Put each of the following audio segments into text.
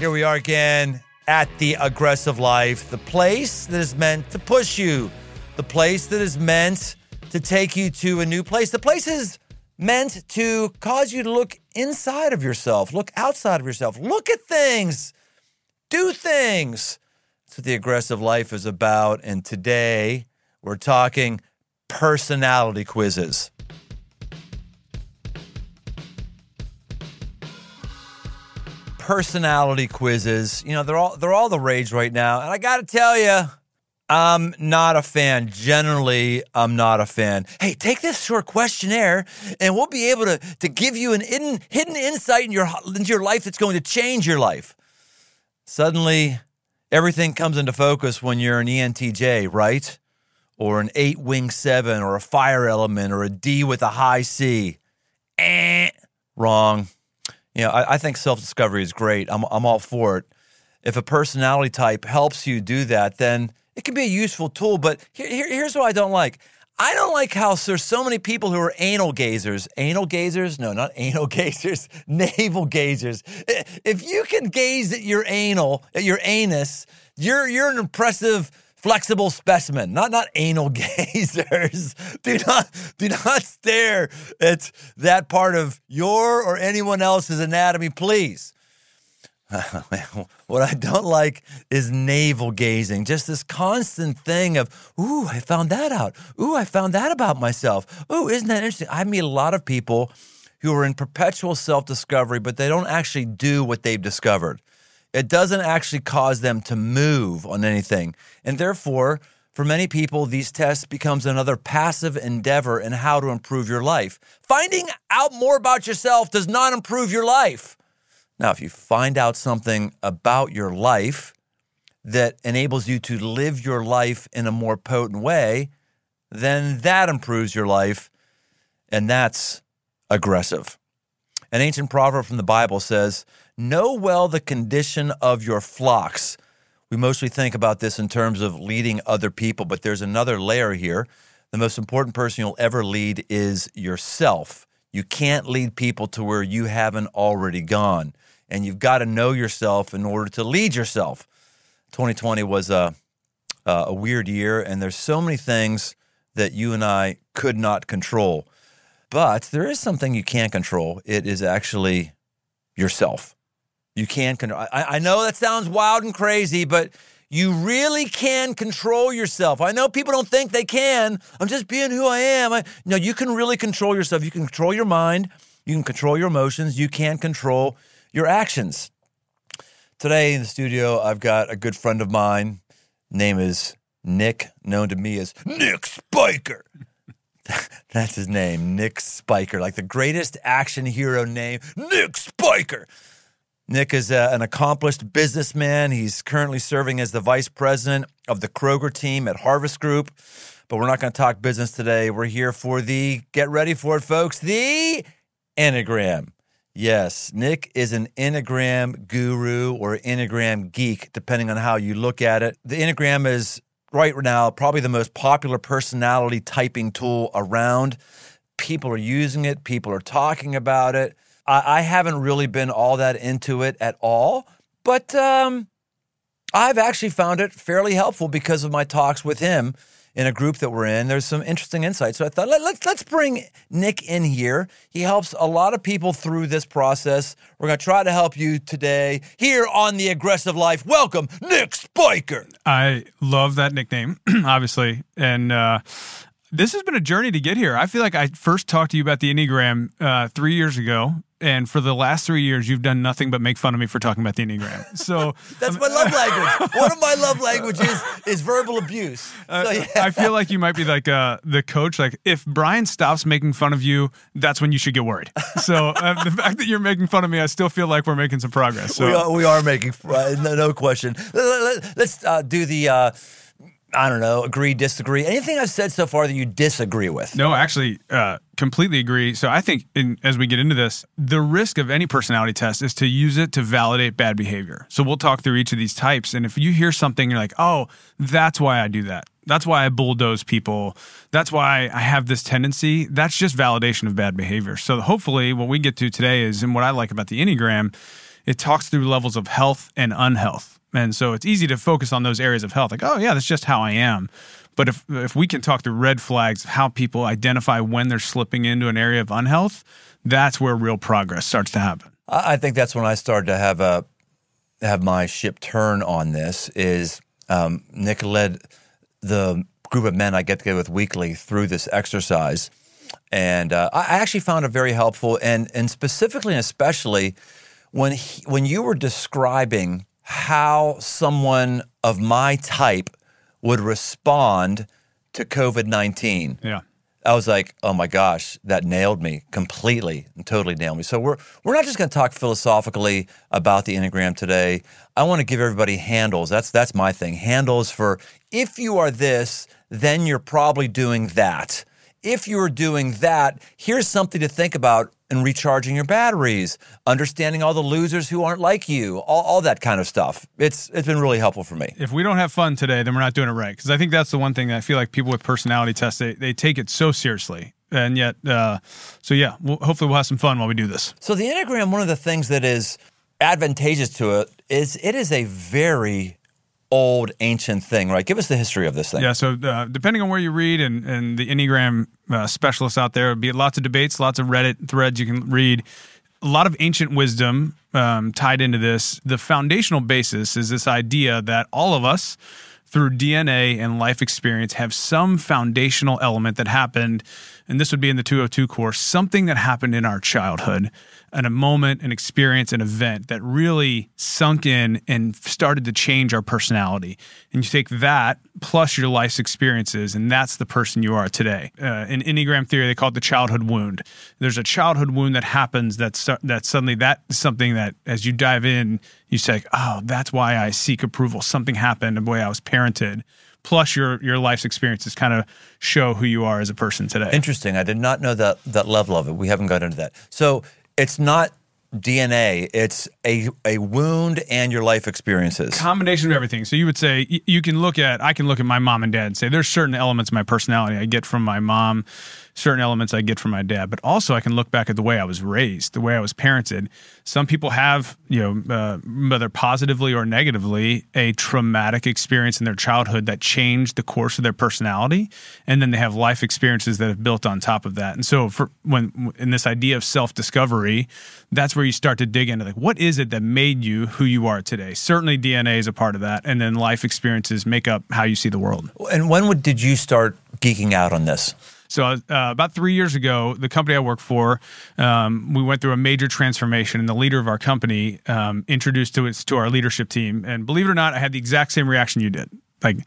Here we are again at the aggressive life, the place that is meant to push you, the place that is meant to take you to a new place. The place is meant to cause you to look inside of yourself, look outside of yourself, look at things, do things. That's what the aggressive life is about. And today we're talking personality quizzes. Personality quizzes, you know, they're all they're all the rage right now. And I got to tell you, I'm not a fan. Generally, I'm not a fan. Hey, take this short questionnaire and we'll be able to, to give you an hidden, hidden insight in your, into your life that's going to change your life. Suddenly, everything comes into focus when you're an ENTJ, right? Or an eight wing seven, or a fire element, or a D with a high C. Eh, wrong. You know, I, I think self discovery is great. I'm, I'm all for it. If a personality type helps you do that, then it can be a useful tool. But here, here, here's what I don't like. I don't like how there's so many people who are anal gazers. Anal gazers? No, not anal gazers. Navel gazers. If you can gaze at your anal, at your anus, you're you're an impressive, flexible specimen. Not not anal gazers. Do not do not stare at that part of your or anyone else's anatomy, please. what I don't like is navel gazing, just this constant thing of, ooh, I found that out. Ooh, I found that about myself. Ooh, isn't that interesting? I meet a lot of people who are in perpetual self discovery, but they don't actually do what they've discovered. It doesn't actually cause them to move on anything. And therefore, for many people, these tests becomes another passive endeavor in how to improve your life. Finding out more about yourself does not improve your life. Now, if you find out something about your life that enables you to live your life in a more potent way, then that improves your life, and that's aggressive. An ancient proverb from the Bible says, Know well the condition of your flocks. We mostly think about this in terms of leading other people, but there's another layer here. The most important person you'll ever lead is yourself. You can't lead people to where you haven't already gone and you've got to know yourself in order to lead yourself. 2020 was a, a weird year, and there's so many things that you and I could not control. But there is something you can control. It is actually yourself. You can control. I, I know that sounds wild and crazy, but you really can control yourself. I know people don't think they can. I'm just being who I am. I, no, you can really control yourself. You can control your mind. You can control your emotions. You can control your actions. Today in the studio, I've got a good friend of mine. Name is Nick, known to me as Nick Spiker. That's his name, Nick Spiker, like the greatest action hero name, Nick Spiker. Nick is a, uh, an accomplished businessman. He's currently serving as the vice president of the Kroger team at Harvest Group. But we're not going to talk business today. We're here for the, get ready for it, folks, the Enneagram. Yes, Nick is an Enneagram guru or Enneagram geek, depending on how you look at it. The Enneagram is right now probably the most popular personality typing tool around. People are using it, people are talking about it. I, I haven't really been all that into it at all, but um, I've actually found it fairly helpful because of my talks with him in a group that we're in. There's some interesting insights. So I thought let, let's let's bring Nick in here. He helps a lot of people through this process. We're going to try to help you today here on the Aggressive Life. Welcome, Nick Spiker. I love that nickname, obviously, and. Uh, this has been a journey to get here. I feel like I first talked to you about the Enneagram uh, three years ago, and for the last three years, you've done nothing but make fun of me for talking about the Enneagram. So that's my love language. One of my love languages is verbal abuse. Uh, so, yeah. I feel like you might be like uh, the coach. Like if Brian stops making fun of you, that's when you should get worried. So uh, the fact that you're making fun of me, I still feel like we're making some progress. So. We, are, we are making uh, no, no question. Let, us uh, do the I don't know, agree, disagree. Anything I've said so far that you disagree with? No, actually, uh, completely agree. So I think in, as we get into this, the risk of any personality test is to use it to validate bad behavior. So we'll talk through each of these types. And if you hear something, you're like, oh, that's why I do that. That's why I bulldoze people. That's why I have this tendency. That's just validation of bad behavior. So hopefully, what we get to today is, and what I like about the Enneagram it talks through levels of health and unhealth. And so it's easy to focus on those areas of health, like, oh, yeah, that's just how I am. But if, if we can talk through red flags of how people identify when they're slipping into an area of unhealth, that's where real progress starts to happen. I think that's when I started to have a have my ship turn on this. Is um, Nick led the group of men I get together with weekly through this exercise, and uh, I actually found it very helpful. And and specifically and especially when he, when you were describing how someone of my type would respond to COVID nineteen. Yeah. I was like, oh my gosh, that nailed me completely and totally nailed me. So we're we're not just going to talk philosophically about the Enneagram today. I want to give everybody handles. That's that's my thing. Handles for if you are this, then you're probably doing that. If you're doing that, here's something to think about in recharging your batteries, understanding all the losers who aren't like you, all, all that kind of stuff. It's it's been really helpful for me. If we don't have fun today, then we're not doing it right. Because I think that's the one thing that I feel like people with personality tests they, they take it so seriously, and yet, uh, so yeah, we'll, hopefully we'll have some fun while we do this. So the Enneagram, one of the things that is advantageous to it is it is a very old ancient thing, right? Give us the history of this thing. Yeah, so uh, depending on where you read and, and the Enneagram uh, specialists out there, be lots of debates, lots of Reddit threads you can read. A lot of ancient wisdom um, tied into this. The foundational basis is this idea that all of us, through DNA and life experience, have some foundational element that happened, and this would be in the 202 course, something that happened in our childhood and a moment, an experience, an event that really sunk in and started to change our personality. And you take that plus your life's experiences, and that's the person you are today. Uh, in Enneagram theory, they call it the childhood wound. There's a childhood wound that happens that's that suddenly that's something that as you dive in, you say, "Oh, that's why I seek approval. Something happened the way I was parented." plus your your life's experiences kind of show who you are as a person today. Interesting. I did not know that that level of it. We haven't got into that. So it's not DNA. It's a a wound and your life experiences. Combination of everything. So you would say you can look at I can look at my mom and dad and say there's certain elements of my personality I get from my mom certain elements I get from my dad, but also I can look back at the way I was raised, the way I was parented. Some people have, you know, uh, whether positively or negatively, a traumatic experience in their childhood that changed the course of their personality, and then they have life experiences that have built on top of that. And so, for when in this idea of self discovery, that's where you start to dig into like what is it that made you who you are today. Certainly, DNA is a part of that, and then life experiences make up how you see the world. And when would, did you start geeking out on this? So uh, about three years ago, the company I work for, um, we went through a major transformation, and the leader of our company um, introduced to us to our leadership team. And believe it or not, I had the exact same reaction you did. Like,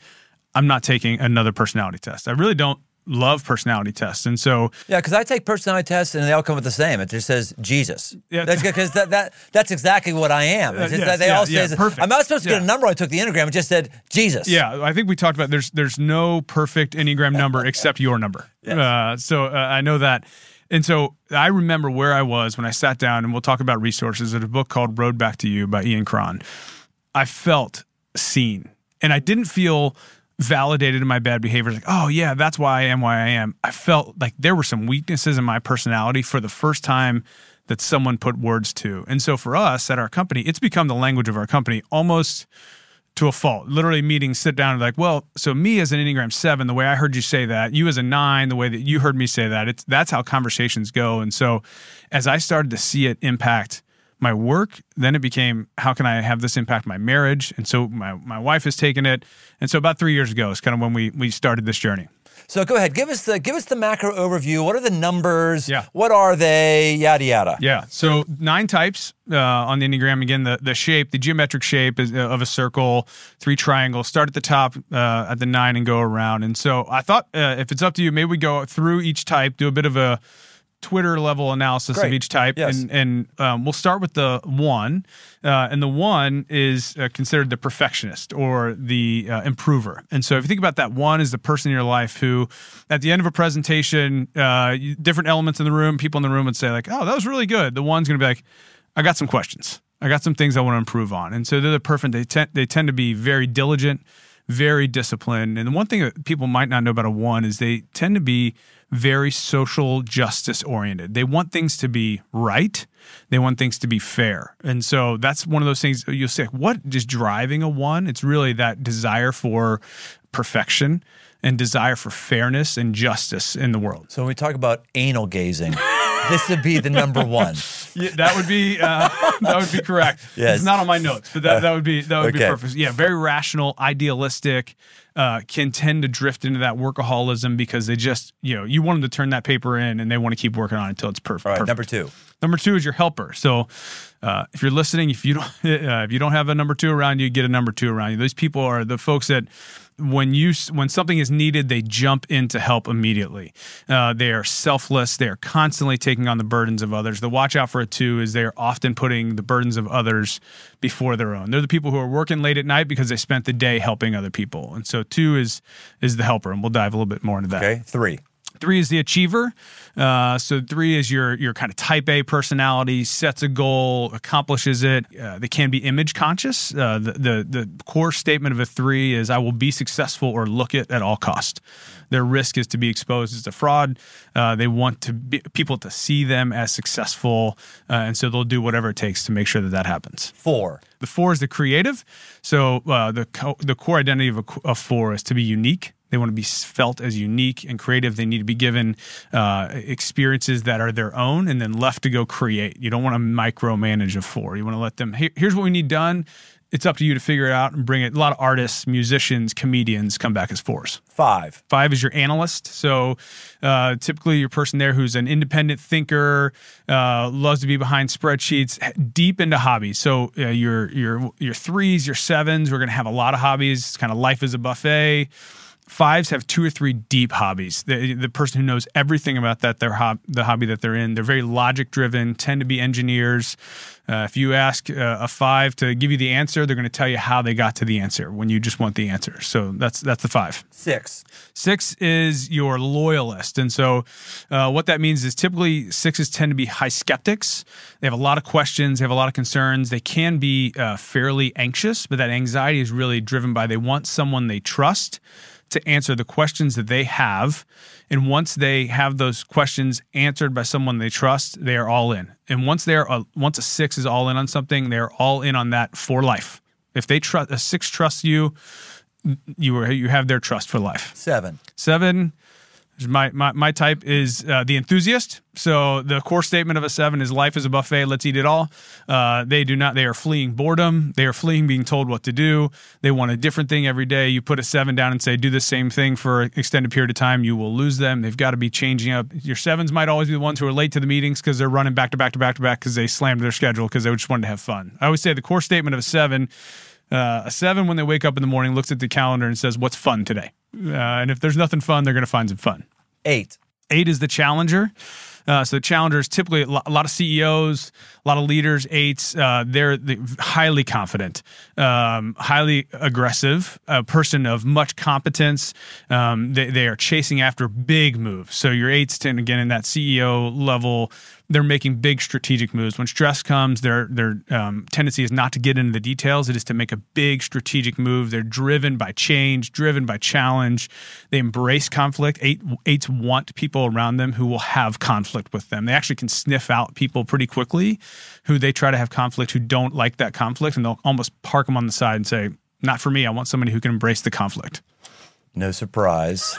I'm not taking another personality test. I really don't love personality tests, and so yeah, because I take personality tests and they all come with the same. It just says Jesus. Yeah, that's because that, that that's exactly what I am. Uh, yes, they yeah, all say yeah, perfect. I'm not supposed to get a number. I took the enneagram. It just said Jesus. Yeah, I think we talked about there's there's no perfect enneagram number except your number. Yes. Uh, so uh, I know that. And so I remember where I was when I sat down, and we'll talk about resources at a book called Road Back to You by Ian Cron. I felt seen, and I didn't feel validated in my bad behavior. Like, oh yeah, that's why I am why I am. I felt like there were some weaknesses in my personality for the first time that someone put words to. And so for us at our company, it's become the language of our company almost to a fault. Literally meetings sit down and like, well, so me as an Enneagram seven, the way I heard you say that, you as a nine, the way that you heard me say that, it's that's how conversations go. And so as I started to see it impact my work. Then it became, how can I have this impact my marriage? And so my, my wife has taken it. And so about three years ago is kind of when we, we started this journey. So go ahead, give us the give us the macro overview. What are the numbers? Yeah. What are they? Yada yada. Yeah. So nine types uh, on the enneagram. Again, the the shape, the geometric shape is, uh, of a circle, three triangles. Start at the top uh, at the nine and go around. And so I thought, uh, if it's up to you, maybe we go through each type, do a bit of a Twitter level analysis Great. of each type, yes. and, and um, we'll start with the one, uh, and the one is uh, considered the perfectionist or the uh, improver. And so, if you think about that, one is the person in your life who, at the end of a presentation, uh, different elements in the room, people in the room would say like, "Oh, that was really good." The one's going to be like, "I got some questions. I got some things I want to improve on." And so they're the perfect. They tend they tend to be very diligent, very disciplined. And the one thing that people might not know about a one is they tend to be very social justice oriented. They want things to be right. They want things to be fair. And so that's one of those things you'll say, what is driving a one? It's really that desire for perfection and desire for fairness and justice in the world. So when we talk about anal gazing, this would be the number one. Yeah, that would be uh, that would be correct. Yes. It's not on my notes, but that, that would be that would Okay. be perfect. Yeah, very rational, idealistic. Uh, can tend to drift into that workaholism because they just you know you want them to turn that paper in and they want to keep working on it until it's perfect. All right, perfect. number two. Number two is your helper. So, uh, if you're listening, if you don't, uh, if you don't have a number two around you, get a number two around you. Those people are the folks that, when you when something is needed, they jump in to help immediately. Uh, they are selfless. They are constantly taking on the burdens of others. The watch out for a two is they are often putting the burdens of others before their own. They're the people who are working late at night because they spent the day helping other people. And so two is is the helper, and we'll dive a little bit more into that. Okay, three. Three is the achiever. Uh, so three is your your kind of type A personality, sets a goal, accomplishes it. Uh, they can be image conscious. Uh, the, the the core statement of a three is I will be successful or look it at all cost. Their risk is to be exposed as a fraud. Uh, they want to be, people to see them as successful, uh, and so they'll do whatever it takes to make sure that that happens. Four. The four is the creative. So uh, the co- the core identity of a, a four is to be unique. They want to be felt as unique and creative. They need to be given uh, experiences that are their own and then left to go create. You don't want to micromanage a four. You want to let them, "Here- here's what we need done. It's up to you to figure it out and bring it. A lot of artists, musicians, comedians come back as fours. Five. Five is your analyst. So uh, typically, your person there who's an independent thinker, uh, loves to be behind spreadsheets, deep into hobbies. So uh, your your your threes, your sevens, we're going to have a lot of hobbies. It's Kind of life is a buffet. Fives have two or three deep hobbies. The, the person who knows everything about that their hob- the hobby that they're in. They're very logic driven. Tend to be engineers. Uh, if you ask uh, a five to give you the answer, they're going to tell you how they got to the answer when you just want the answer. So that's that's the five. Six. Six is your loyalist. And so, uh, what that means is typically sixes tend to be high skeptics. They have a lot of questions, they have a lot of concerns. They can be uh, fairly anxious, but that anxiety is really driven by they want someone they trust to answer the questions that they have. And once they have those questions answered by someone they trust, they are all in. And once they're uh, once a six is all in on something, they're all in on that for life. If they trust a six trusts you, you are you have their trust for life. Seven. Seven, my, my, my type is uh, the enthusiast. So the core statement of a seven is life is a buffet. Let's eat it all. Uh, they do not, they are fleeing boredom. They are fleeing being told what to do. They want a different thing every day. You put a seven down and say, do the same thing for an extended period of time. You will lose them. They've got to be changing up. Your sevens might always be the ones who are late to the meetings because they're running back to back to back to back because they slammed their schedule because they just wanted to have fun. I always say the core statement of a seven uh, a seven, when they wake up in the morning, looks at the calendar and says, What's fun today? Uh, and if there's nothing fun, they're going to find some fun. Eight. Eight is the challenger. Uh, so the challenger is typically a a lot of CEOs, a lot of leaders. Eights, uh, they're the, highly confident, um, highly aggressive, a person of much competence. Um, they, they are chasing after big moves. So your eights tend again in that CEO level. They're making big strategic moves. When stress comes, their their um, tendency is not to get into the details. It is to make a big strategic move. They're driven by change, driven by challenge. They embrace conflict. Eight eights want people around them who will have conflict with them. They actually can sniff out people pretty quickly who they try to have conflict who don't like that conflict, and they'll almost park them on the side and say, "Not for me. I want somebody who can embrace the conflict." No surprise.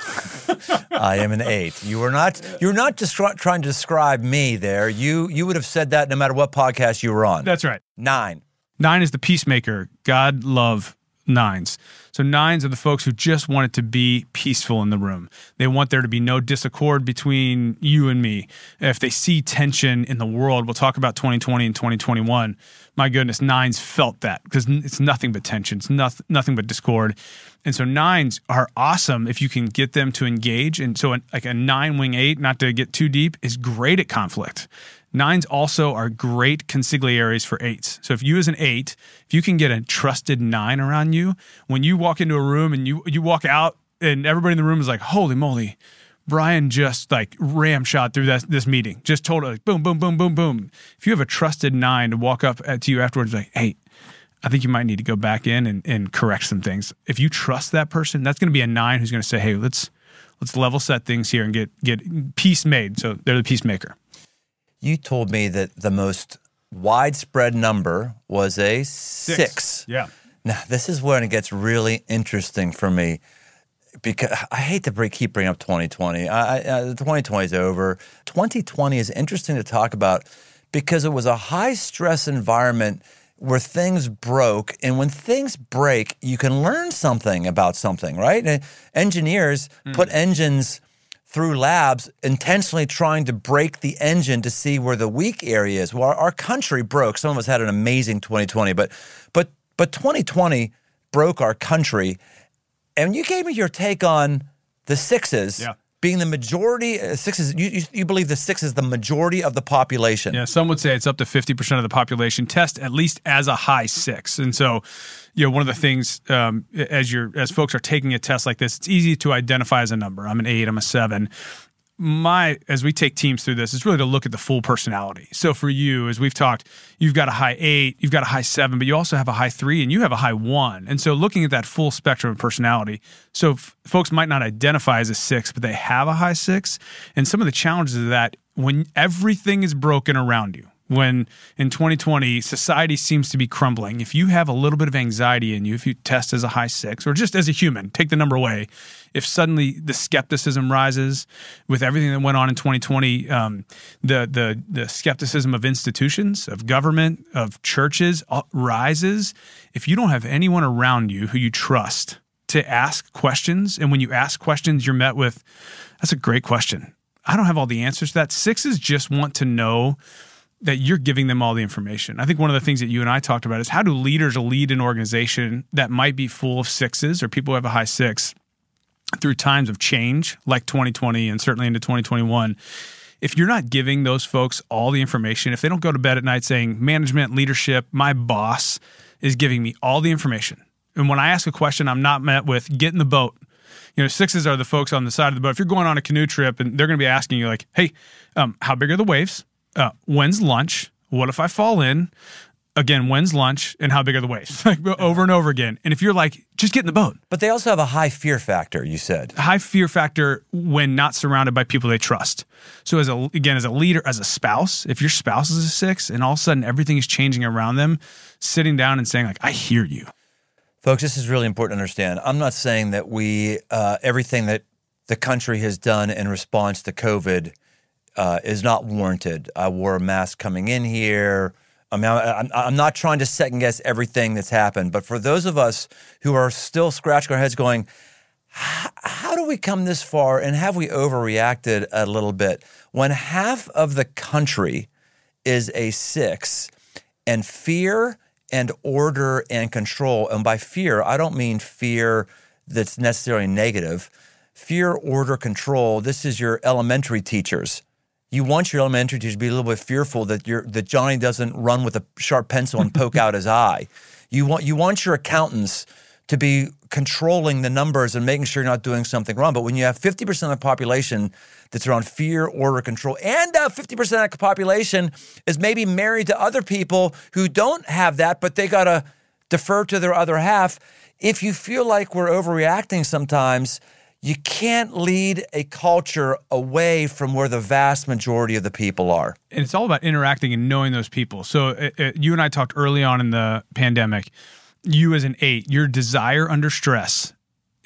I am an eight. You were not. You're not just trying to describe me there. You you would have said that no matter what podcast you were on. That's right. Nine. Nine is the peacemaker. God love nines. So nines are the folks who just want it to be peaceful in the room. They want there to be no disaccord between you and me. If they see tension in the world, we'll talk about 2020 and 2021. My goodness, nines felt that because it's nothing but tension. It's nothing, nothing but discord. And so nines are awesome if you can get them to engage. And so, like a nine wing eight, not to get too deep, is great at conflict. Nines also are great consigliaries for eights. So if you as an eight, if you can get a trusted nine around you, when you walk into a room and you you walk out and everybody in the room is like, holy moly, Brian just like ram shot through that this meeting. Just told like boom, boom, boom, boom, boom. If you have a trusted nine to walk up at- to you afterwards, like, hey, I think you might need to go back in and, and correct some things. If you trust that person, that's going to be a nine who's going to say, hey, let's let's level set things here and get get peace made. So they're the peacemaker. You told me that the most widespread number was a six. six. Yeah. Now this is when it gets really interesting for me because I hate to break, keep bringing up 2020. I, I, 2020 is over. 2020 is interesting to talk about because it was a high stress environment where things broke. And when things break, you can learn something about something, right? And engineers mm. put engines through labs intentionally trying to break the engine to see where the weak area is. Well, our, our country broke. Some of us had an amazing 2020, but but but 2020 broke our country. And you gave me your take on the sixes. Yeah. being the majority uh, sixes you, you, you, believe the six is the majority of the population. Yeah some would say it's up to 50% of the population test at least as a high six. And so you know one of the things um, as you're as folks are taking a test like this it's easy to identify as a number. I'm an eight i'm a seven my as we take teams through this is really to look at the full personality. So for you, as we've talked, you've got a high eight, you've got a high seven, but you also have a high three, and you have a high one. And so looking at that full spectrum of personality, so f- folks might not identify as a six, but they have a high six. And some of the challenges of that when everything is broken around you, when in 2020 society seems to be crumbling if you have a little bit of anxiety in you if you test as a high six or just as a human take the number away if suddenly the skepticism rises with everything that went on in 2020 um, the, the, the skepticism of institutions of government of churches uh, rises. If you don't have anyone around you who you trust to ask questions and when you ask questions you're met with that's a great question. I don't have all the answers to that. Sixes just want to know that you're giving them all the information. I think one of the things that you and I talked about is how do leaders lead an organization that might be full of sixes or people who have a high six through times of change like 2020 and certainly into 2021 if you're not giving those folks all the information, if they don't go to bed at night saying, management, leadership, my boss is giving me all the information. And when I ask a question, I'm not met with, get in the boat. You know, sixes are the folks on the side of the boat. If you're going on a canoe trip and they're going to be asking you, like, hey, um, how big are the waves? uh, when's lunch? What if I fall in? Again, when's lunch and how big are the waves? like over and over again. And if you're like, just get in the boat. But they also have a high fear factor, you said. High fear factor when not surrounded by people they trust. So as a again, as a leader, as a spouse, if your spouse is a six and all of a sudden everything is changing around them, sitting down and saying, like, I hear you. Folks, this is really important to understand. I'm not saying that we uh, everything that the country has done in response to COVID uh, is not warranted. I wore a mask coming in here. I mean, I'm, I'm not trying to second guess everything that's happened, but for those of us who are still scratching our heads going, how do we come this far and have we overreacted a little bit? When half of the country is a six and fear and order and control and by fear i don't mean fear that's necessarily negative. Fear order control this is your elementary teachers you want your elementary teachers to be a little bit fearful that you that Johnny doesn't run with a sharp pencil and poke out his eye. You want you want your accountants to be controlling the numbers and making sure you're not doing something wrong. But when you have 50% of the population that's around fear, order, control, and uh, 50% of the population is maybe married to other people who don't have that, but they got to defer to their other half. If you feel like we're overreacting sometimes, you can't lead a culture away from where the vast majority of the people are. And it's all about interacting and knowing those people. So, uh, uh, you and I talked early on in the pandemic. You, as an eight, your desire under stress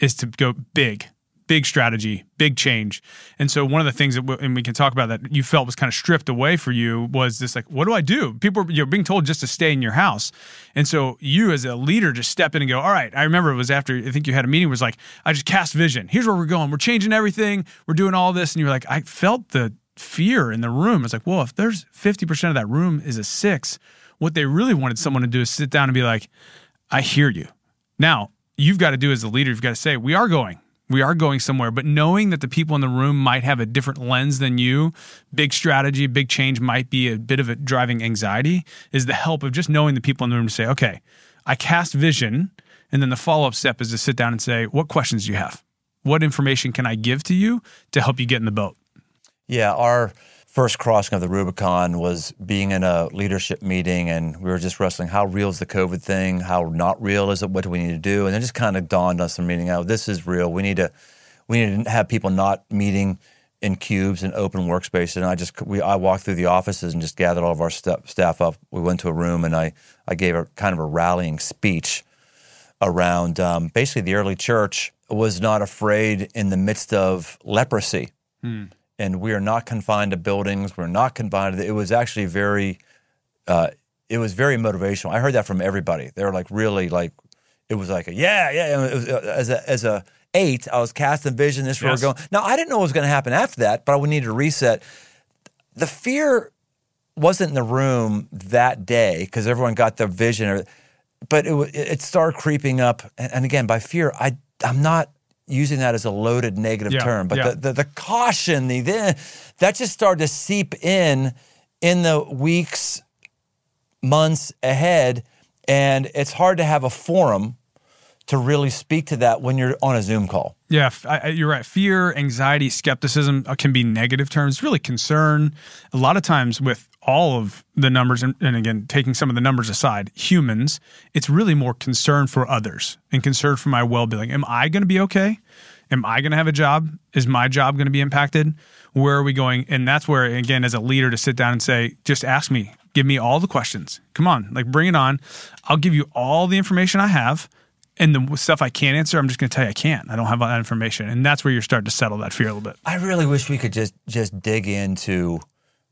is to go big, big strategy, big change. And so one of the things that, and we can talk about that you felt was kind of stripped away for you was this like, what do I do? People are you know, being told just to stay in your house. And so you as a leader just step in and go, all right, I remember it was after, I think you had a meeting was like, I just cast vision. Here's where we're going. We're changing everything. We're doing all this. And you're like, I felt the fear in the room. It's like, well, if there's 50% of that room is a six, what they really wanted someone to do is sit down and be like, I hear you. Now, you've got to do as a leader, you've got to say, we are going we are going somewhere, but knowing that the people in the room might have a different lens than you, big strategy, big change might be a bit of a driving anxiety, is the help of just knowing the people in the room to say, okay, I cast vision. And then the follow up step is to sit down and say, what questions do you have? What information can I give to you to help you get in the boat? Yeah, our first crossing of the Rubicon was being in a leadership meeting and we were just wrestling how real is the COVID thing? How not real is it? What do we need to do? And it just kind of dawned on us in meeting out this is real. We need to we needed to have people not meeting in cubes and open workspaces. And I just we I walked through the offices and just gathered all of our st- staff up. We went to a room and I I gave a kind of a rallying speech around um, basically the early church was not afraid in the midst of leprosy. And we are not confined to buildings. We're not confined. To, it was actually very, uh, it was very motivational. I heard that from everybody. They were like really like, it was like a yeah yeah. It was, uh, as a as a eight, I was casting vision. This is where we're going. Now I didn't know what was going to happen after that, but I would need to reset. The fear wasn't in the room that day because everyone got their vision, or- but it, it started creeping up. And, and again, by fear, I I'm not using that as a loaded negative Yeah, term, but yeah. the, the the caution, the, the that just started to seep in in the weeks, months ahead, and it's hard to have a forum to really speak to that when you're on a Zoom call. Yeah, I- you're right. Fear, anxiety, skepticism uh, can be negative terms. Really, concern. A lot of times, with all of the numbers, and, and again, taking some of the numbers aside, humans, it's really more concern for others and concern for my well being. Am I going to be okay? Am I going to have a job? Is my job going to be impacted? Where are we going? And that's where, again, as a leader, to sit down and say, just ask me, give me all the questions. Come on, like bring it on. I'll give you all the information I have. And the stuff I can't answer, I'm just going to tell you I can't. I don't have all that information, and that's where you're starting to settle that fear a little bit. I really wish we could just just dig into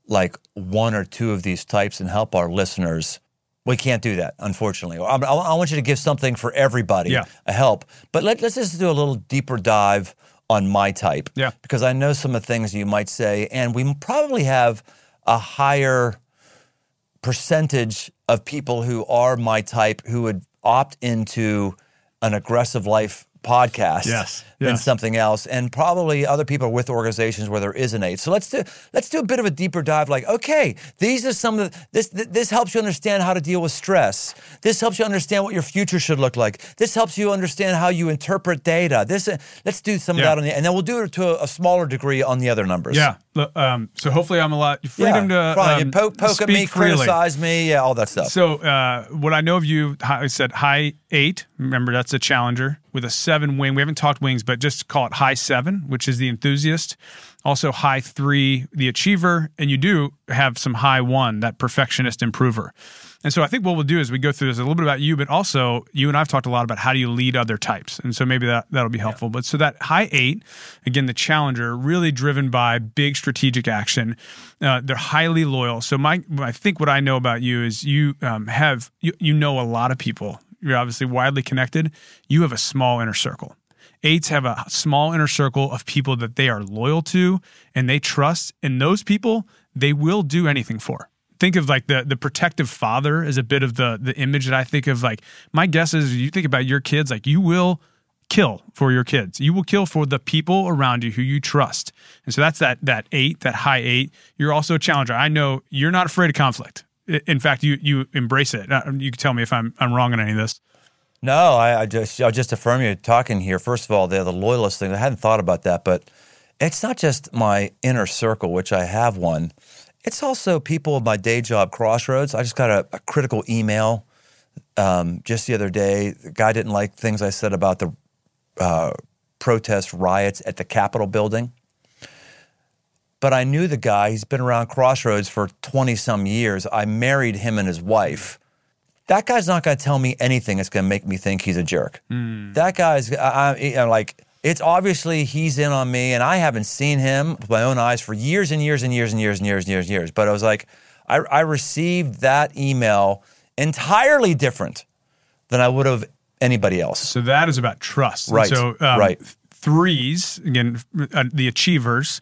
like one or two of these types and help our listeners. We can't do that, unfortunately. I, I, want you to give something for everybody, Yeah. a help. But let, let's just do a little deeper dive on my type, Yeah. because I know some of the things you might say, and we probably have a higher percentage of people who are my type who would opt into an aggressive life podcast Yes. Than something else, and probably other people with organizations where there is an eight. So let's do let's do a bit of a deeper dive. Like, okay, these are some of the, this th- this helps you understand how to deal with stress. This helps you understand what your future should look like. This helps you understand how you interpret data. This uh, let's do some Yeah. of that on the, and then we'll do it to a, a smaller degree on the other numbers. Yeah. Um, so hopefully, I'm a lot Yeah, freedom to um, you poke, poke at me, freely. criticize me, yeah, all that stuff. So, uh, what I know of you, I said high eight. Remember, that's a challenger with a seven wing. We haven't talked wings, but just call it high seven, which is the enthusiast. Also, high three, the achiever. And you do have some high one, that perfectionist improver. And so, I think what we'll do is we go through this a little bit about you, but also you and I've talked a lot about how do you lead other types. And so, maybe that, that'll be helpful. But so, that high eight, again, the challenger, really driven by big strategic action. Uh, they're highly loyal. So my, I think what I know about you is you um, have you, you know a lot of people. You're obviously widely connected. You have a small inner circle. Eights have a small inner circle of people that they are loyal to and they trust, and those people they will do anything for. Think of like the the protective father as a bit of the the image that I think of. Like my guess is you think about your kids, like you will kill for your kids. You will kill for the people around you who you trust. And so that's that that eight, that high eight. You're also a challenger. I know you're not afraid of conflict. In fact, you you embrace it. Uh, You can tell me if I'm I'm wrong on any of this. No, I, I just I'll just affirm you talking here. First of all, the the loyalist thing. I hadn't thought about that, but it's not just my inner circle, which I have one. It's also people of my day job, Crossroads. I just got a, a critical email um, just the other day. The guy didn't like things I said about the uh, protest riots at the Capitol building. But I knew the guy. He's been around Crossroads for 20 some years. I married him and his wife that guy's not going to tell me anything that's going to make me think he's a jerk. That guy's I, I, you know, like it's obviously he's in on me, and I haven't seen him with my own eyes for years and years and years and years and years and years and years. But I was like, I, I received that email entirely different than I would have anybody else. So that is about trust. And Right, So um, right. Threes again, uh, the achievers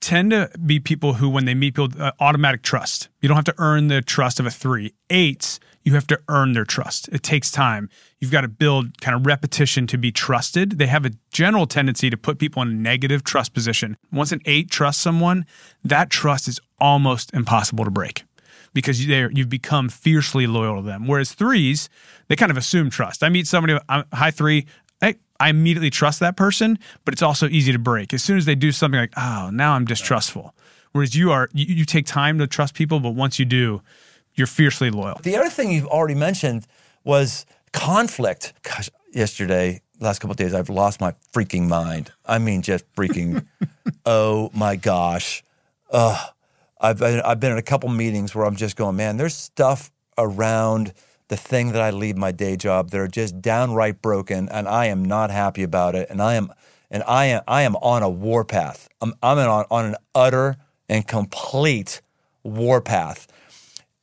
tend to be people who, when they meet people, uh, automatic trust. You don't have to earn the trust of a three. Eights, you have to earn their trust. It takes time. You've got to build kind of repetition to be trusted. They have a general tendency to put people in a negative trust position. Once an eight trusts someone, that trust is almost impossible to break because you've become fiercely loyal to them. Whereas threes, they kind of assume trust. I meet somebody, I'm high three, I, I immediately trust that person, but it's also easy to break. As soon as they do something like, oh, now I'm distrustful. Whereas you are, you, you take time to trust people, but once you do, you're fiercely loyal. The other thing you've already mentioned was conflict. Gosh, yesterday last couple of days, I've lost my freaking mind. I mean, just freaking. oh my gosh. Ugh. I've I've been in a couple meetings where I'm just going, man. There's stuff around the thing that I leave my day job that are just downright broken, and I am not happy about it. And I am and I am I am on a warpath. I'm I'm on on an utter and complete warpath.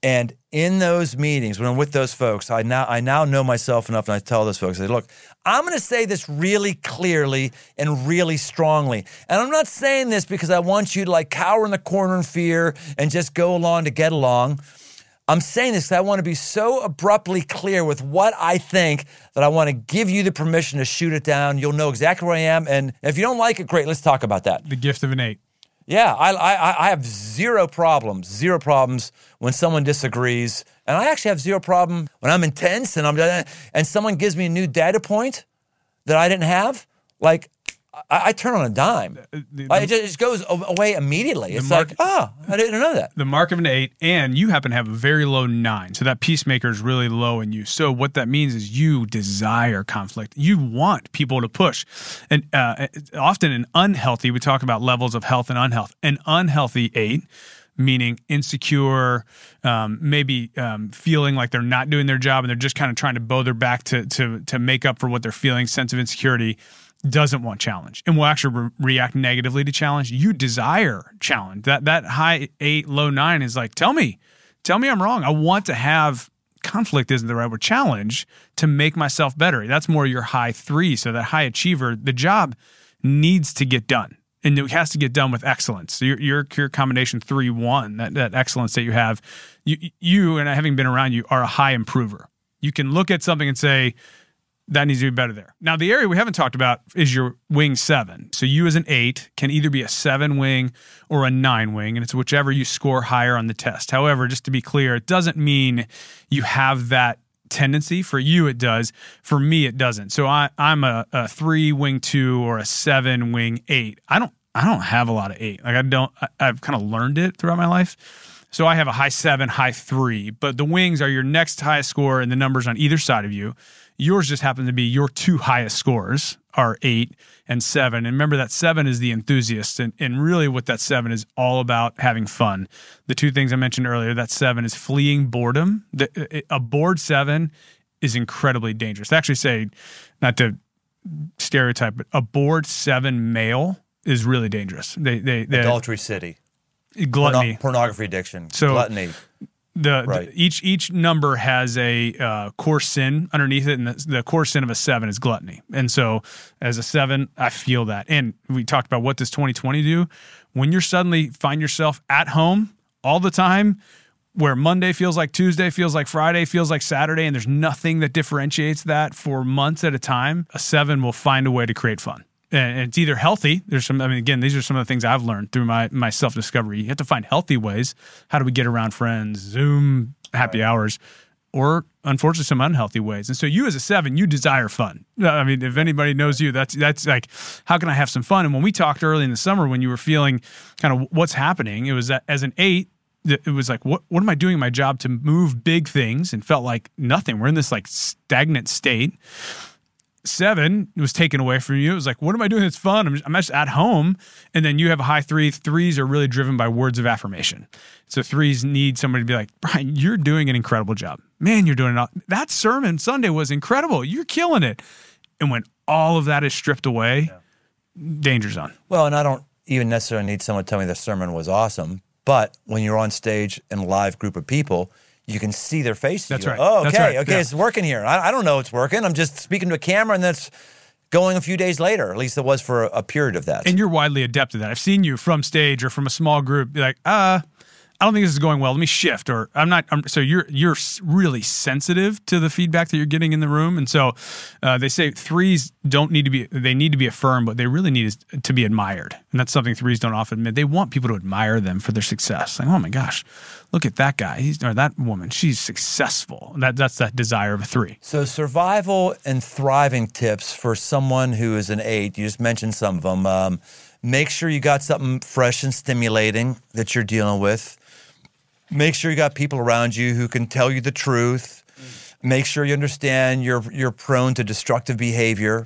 And in those meetings, when I'm with those folks, I now I now know myself enough, and I tell those folks, I say, look, I'm going to say this really clearly and really strongly. And I'm not saying this because I want you to like cower in the corner in fear and just go along to get along. I'm saying this because I want to be so abruptly clear with what I think that I want to give you the permission to shoot it down. You'll know exactly where I am. And if you don't like it, great, let's talk about that. The gift of an eight. Yeah, I, I, I have zero problems, zero problems when someone disagrees. And I actually have zero problem when I'm intense and I'm and someone gives me a new data point that I didn't have. Like I, I turn on a dime. The, the, it just goes away immediately. It's mark, like, oh, I didn't know that. The mark of an eight, and you happen to have a very low nine. So that peacemaker is really low in you. So what that means is you desire conflict. You want people to push. And uh, often an unhealthy, we talk about levels of health and unhealth. An unhealthy eight meaning insecure, um, maybe um, feeling like they're not doing their job and they're just kind of trying to bow their back to to to make up for what they're feeling, sense of insecurity doesn't want challenge and will actually re- react negatively to challenge. You desire challenge. That that high eight, low nine is like, tell me, tell me I'm wrong. I want to have conflict isn't the right word challenge to make myself better. That's more your high three. So that high achiever, the job needs to get done. And it has to get done with excellence. So your, your, your combination three one, that, that excellence that you have, you you and having been around you are a high improver. You can look at something and say, that needs to be better there. Now, the area we haven't talked about is your wing seven. So you as an eight can either be a seven wing or a nine wing, and it's whichever you score higher on the test. However, just to be clear, it doesn't mean you have that tendency. For you, it does. For me, it doesn't. So I, I'm a, a three wing two or a seven wing eight. I don't I don't have a lot of eight. Like I don't I, I've kind of learned it throughout my life. So I have a high seven, high three, but the wings are your next highest score and the numbers on either side of you. Yours just happen to be your two highest scores are eight and seven. And remember that seven is the enthusiast. And, and really, what that seven is all about having fun. The two things I mentioned earlier that seven is fleeing boredom. The, uh, uh, a bored seven is incredibly dangerous. They actually say, not to stereotype, but a bored seven male is really dangerous. They, they, they adultery city, gluttony, Porno- pornography addiction, so gluttony the, right. the, each each number has a uh, core sin underneath it, and the, the, core sin of a seven is gluttony. And so, as a seven, I feel that. And we talked about what does 2020 do when you're suddenly find yourself at home all the time, where Monday feels like Tuesday, feels like Friday, feels like Saturday, and there's nothing that differentiates that for months at a time. A seven will find a way to create fun and it's either healthy. There's some. I mean, again, these are some of the things I've learned through my my self discovery. You have to find healthy ways. How do we get around friends? Zoom, happy right. hours, or unfortunately some unhealthy ways. And so you as a seven, you desire fun. Uh, I mean, if anybody knows you, that's that's like, how can I have some fun? And when we talked early in the summer, when you were feeling kind of what's happening, it was that as an eight. It was like, what what am I doing in my job to move big things? And felt like nothing. We're in this like stagnant state seven was taken away from you. It was like, what am I doing? It's fun. I'm just, I'm just, at home. And then you have a high three. Threes are really driven by words of affirmation. So threes need somebody to be like, Brian, you're doing an incredible job. Man, you're doing it. All. That sermon Sunday was incredible. You're killing it. And when all of that is stripped away, yeah. danger zone. Well, and I don't even necessarily need someone to tell me the sermon was awesome. But when you're on stage in a live group of people, you can see their faces. That's go, right. Oh, okay, right. okay, yeah. it's working here. I, I, don't know it's working. I'm just speaking to a camera, and that's going a few days later. At least it was for a, a period of that. And you're widely adept at that. I've seen you from stage or from a small group, be like, uh, I don't think this is going well. Let me shift. Or I'm not. I'm, so you're you're really sensitive to the feedback that you're getting in the room, and so uh, they say threes don't need to be. They need to be affirmed, but they really need to be admired, and that's something threes don't often admit. They want people to admire them for their success. Like, oh my gosh, look at that guy. He's or that woman. She's successful. That that's that desire of a three. So survival and thriving tips for someone who is an eight. You just mentioned some of them. Um, make sure you got something fresh and stimulating that you're dealing with Make sure you got people around you who can tell you the truth. Make sure you understand you're you're prone to destructive behavior.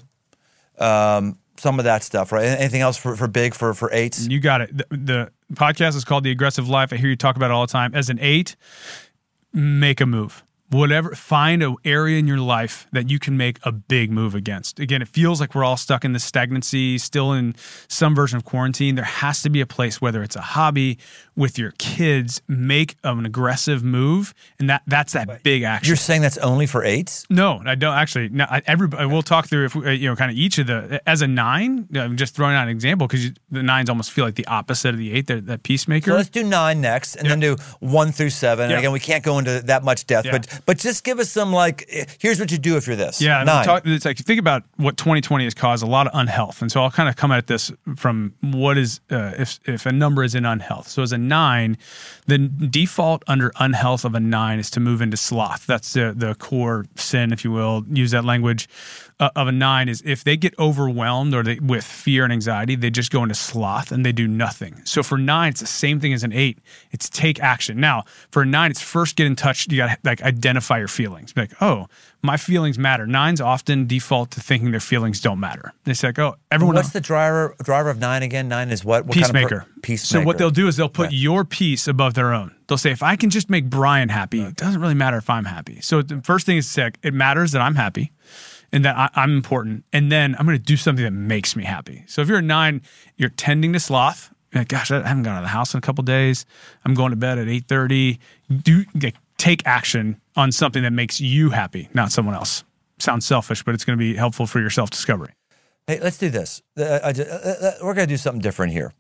um, some of that stuff, right? Anything else for, for big for for eights? You got it. The, the podcast is called The Aggressive Life. I hear you talk about it all the time. As an eight, make a move whatever find an area in your life that you can make a big move against again it feels like we're all stuck in this stagnancy still in some version of quarantine there has to be a place whether it's a hobby with your kids make an aggressive move and that that's that big action You're saying that's only for eights? no i don't actually no, I, everybody we'll talk through if we, uh, you know kind of each of the as a nine i'm just throwing out an example because the nines almost feel like the opposite of the eight that, that peacemaker So let's do nine next, and then do one through seven. And again, we can't go into that much depth, Yeah. but but just give us some like, eh, here's what you do if you're this. Yeah, nine. Talk- it's like think about what 2020 has caused a lot of unhealth, and so I'll kind of come at this from what is uh, if if a number is in unhealth. So as a nine, the default under unhealth of a nine is to move into sloth. That's the the core sin, if you will, use that language uh, of a nine is if they get overwhelmed or they with fear and anxiety, they just go into sloth and they do nothing. So for nine, it's the same thing as an eight. It's take action. Now for a nine, it's first get in touch. You got to like identify your feelings. Be like, oh, my feelings matter. Nines often default to thinking their feelings don't matter. It's like, oh, everyone. What's the driver driver of nine again? Nine is what? what peacemaker. Kind of per- peacemaker. So what they'll do is they'll put your peace above their own. They'll say, if I can just make Brian happy, it doesn't really matter if I'm happy. So the first thing is sick. It matters that I'm happy and that I, I'm important. And then I'm going to do something that makes me happy. So if you're a nine, you're tending to sloth. Like, gosh, I haven't gone out of the house in a couple days. I'm going to bed at 8:30. Do like, take action on something that makes you happy, not someone else. Sounds selfish, but it's going to be helpful for your self discovery. Hey, let's do this. Uh, I ju- uh, uh, we're going to do something different here.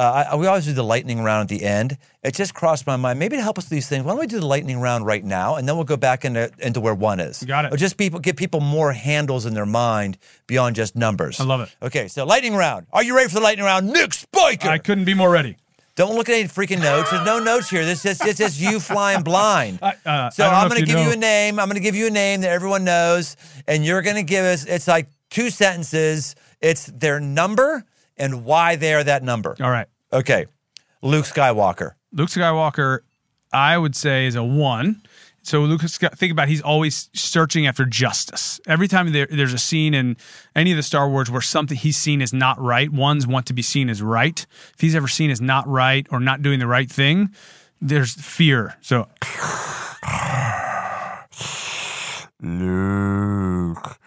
Uh, I, we always do the lightning round at the end. It just crossed my mind. Maybe to help us with these things, why don't we do the lightning round right now, and then we'll go back into into where one is. Got it. Or just people get people more handles in their mind beyond just numbers. I love it. Okay, so lightning round. Are you ready for the lightning round, Nick Spicher? I couldn't be more ready. Don't look at any freaking notes. There's no notes here. This is just, just you flying blind. I- uh, so know I'm going to give you a name. I'm going to give you a name that everyone knows, and you're going to give us. It's like two sentences. It's their number and why they are that number. All right. Okay, Luke Skywalker. Luke Skywalker, I would say, is a one. So Luke, Sky- think about it, he's always searching after justice. Every time there, there's a scene in any of the Star Wars where something he's seen as not right, ones want to be seen as right. If he's ever seen as not right or not doing the right thing, there's fear. So Luke,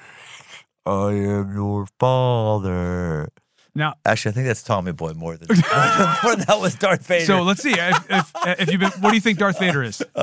I am your father. Now, Actually, I think that's Tommy Boy more than more than that was Darth Vader. so let's see if, if, if you've been. What do you think Darth Vader is?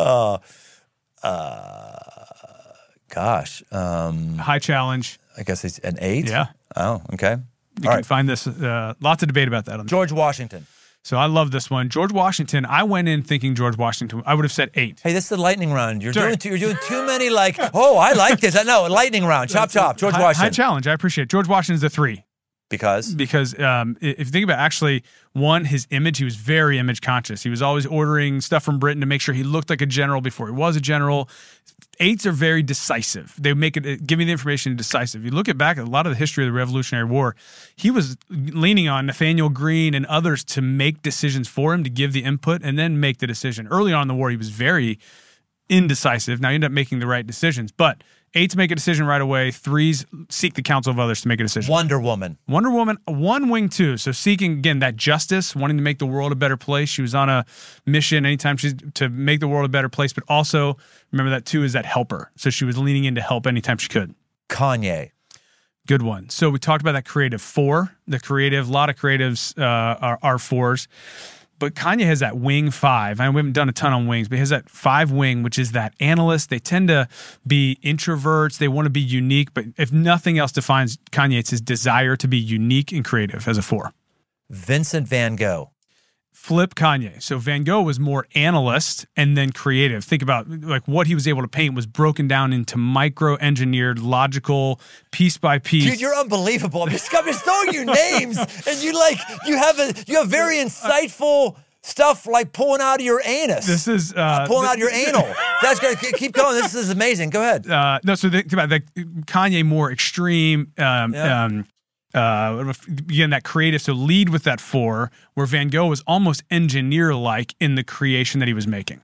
gosh, um, High challenge. I guess it's an eight. Yeah. Oh, okay. You All can right. find this. Uh, lots of debate about that. On George Washington. so I love this one. George Washington. I went in thinking George Washington. I would have said eight. Hey, this is the lightning round. You're Sorry. doing too, you're doing too many like. Oh, I like this. I know lightning round. Chop chop. George High, high challenge. I appreciate it. George Washington's the three. Because? Because um, if you think about actually one his image he was very image conscious. He was always ordering stuff from britain to make sure he looked like a general before he was a general. Eights are very decisive. They make it give me the information decisive. You look at back at a lot of the history of the revolutionary war he was leaning on nathanael greene and others to make decisions for him to give the input and then make the decision. Early on in the war he was very indecisive. Now he ended up making the right decisions, but eights make a decision right away. Threes seek the counsel of others to make a decision. Wonder Woman. Wonder Woman, one wing two. So seeking again that justice, wanting to make the world a better place. She was on a mission anytime she's to make the world a better place, but also remember that too is that helper. So she was leaning in to help anytime she could. Kanye. Good one. So we talked about that creative four. The creative, a lot of creatives uh, are, are fours. But Kanye has that wing five. And we haven't done a ton on wings, but he has that five wing, which is that analyst. They tend to be introverts. They want to be unique. But if nothing else defines Kanye, it's his desire to be unique and creative as a four. Vincent Van Gogh. Flip Kanye. So Van Gogh was more analyst and then creative. Think about like what he was able to paint was broken down into micro engineered, logical, piece by piece. Dude, you're unbelievable. I'm just, I'm just throwing you names, and you like you have a you have very insightful stuff like pulling out of your anus. this is uh, pulling out your anal. That's great. Keep going. This is amazing. Go ahead. uh, no, so think about that. Kanye more extreme. Um, Yeah. um, uh, again, that creative. So lead with that four, where Van Gogh was almost engineer like in the creation that he was making.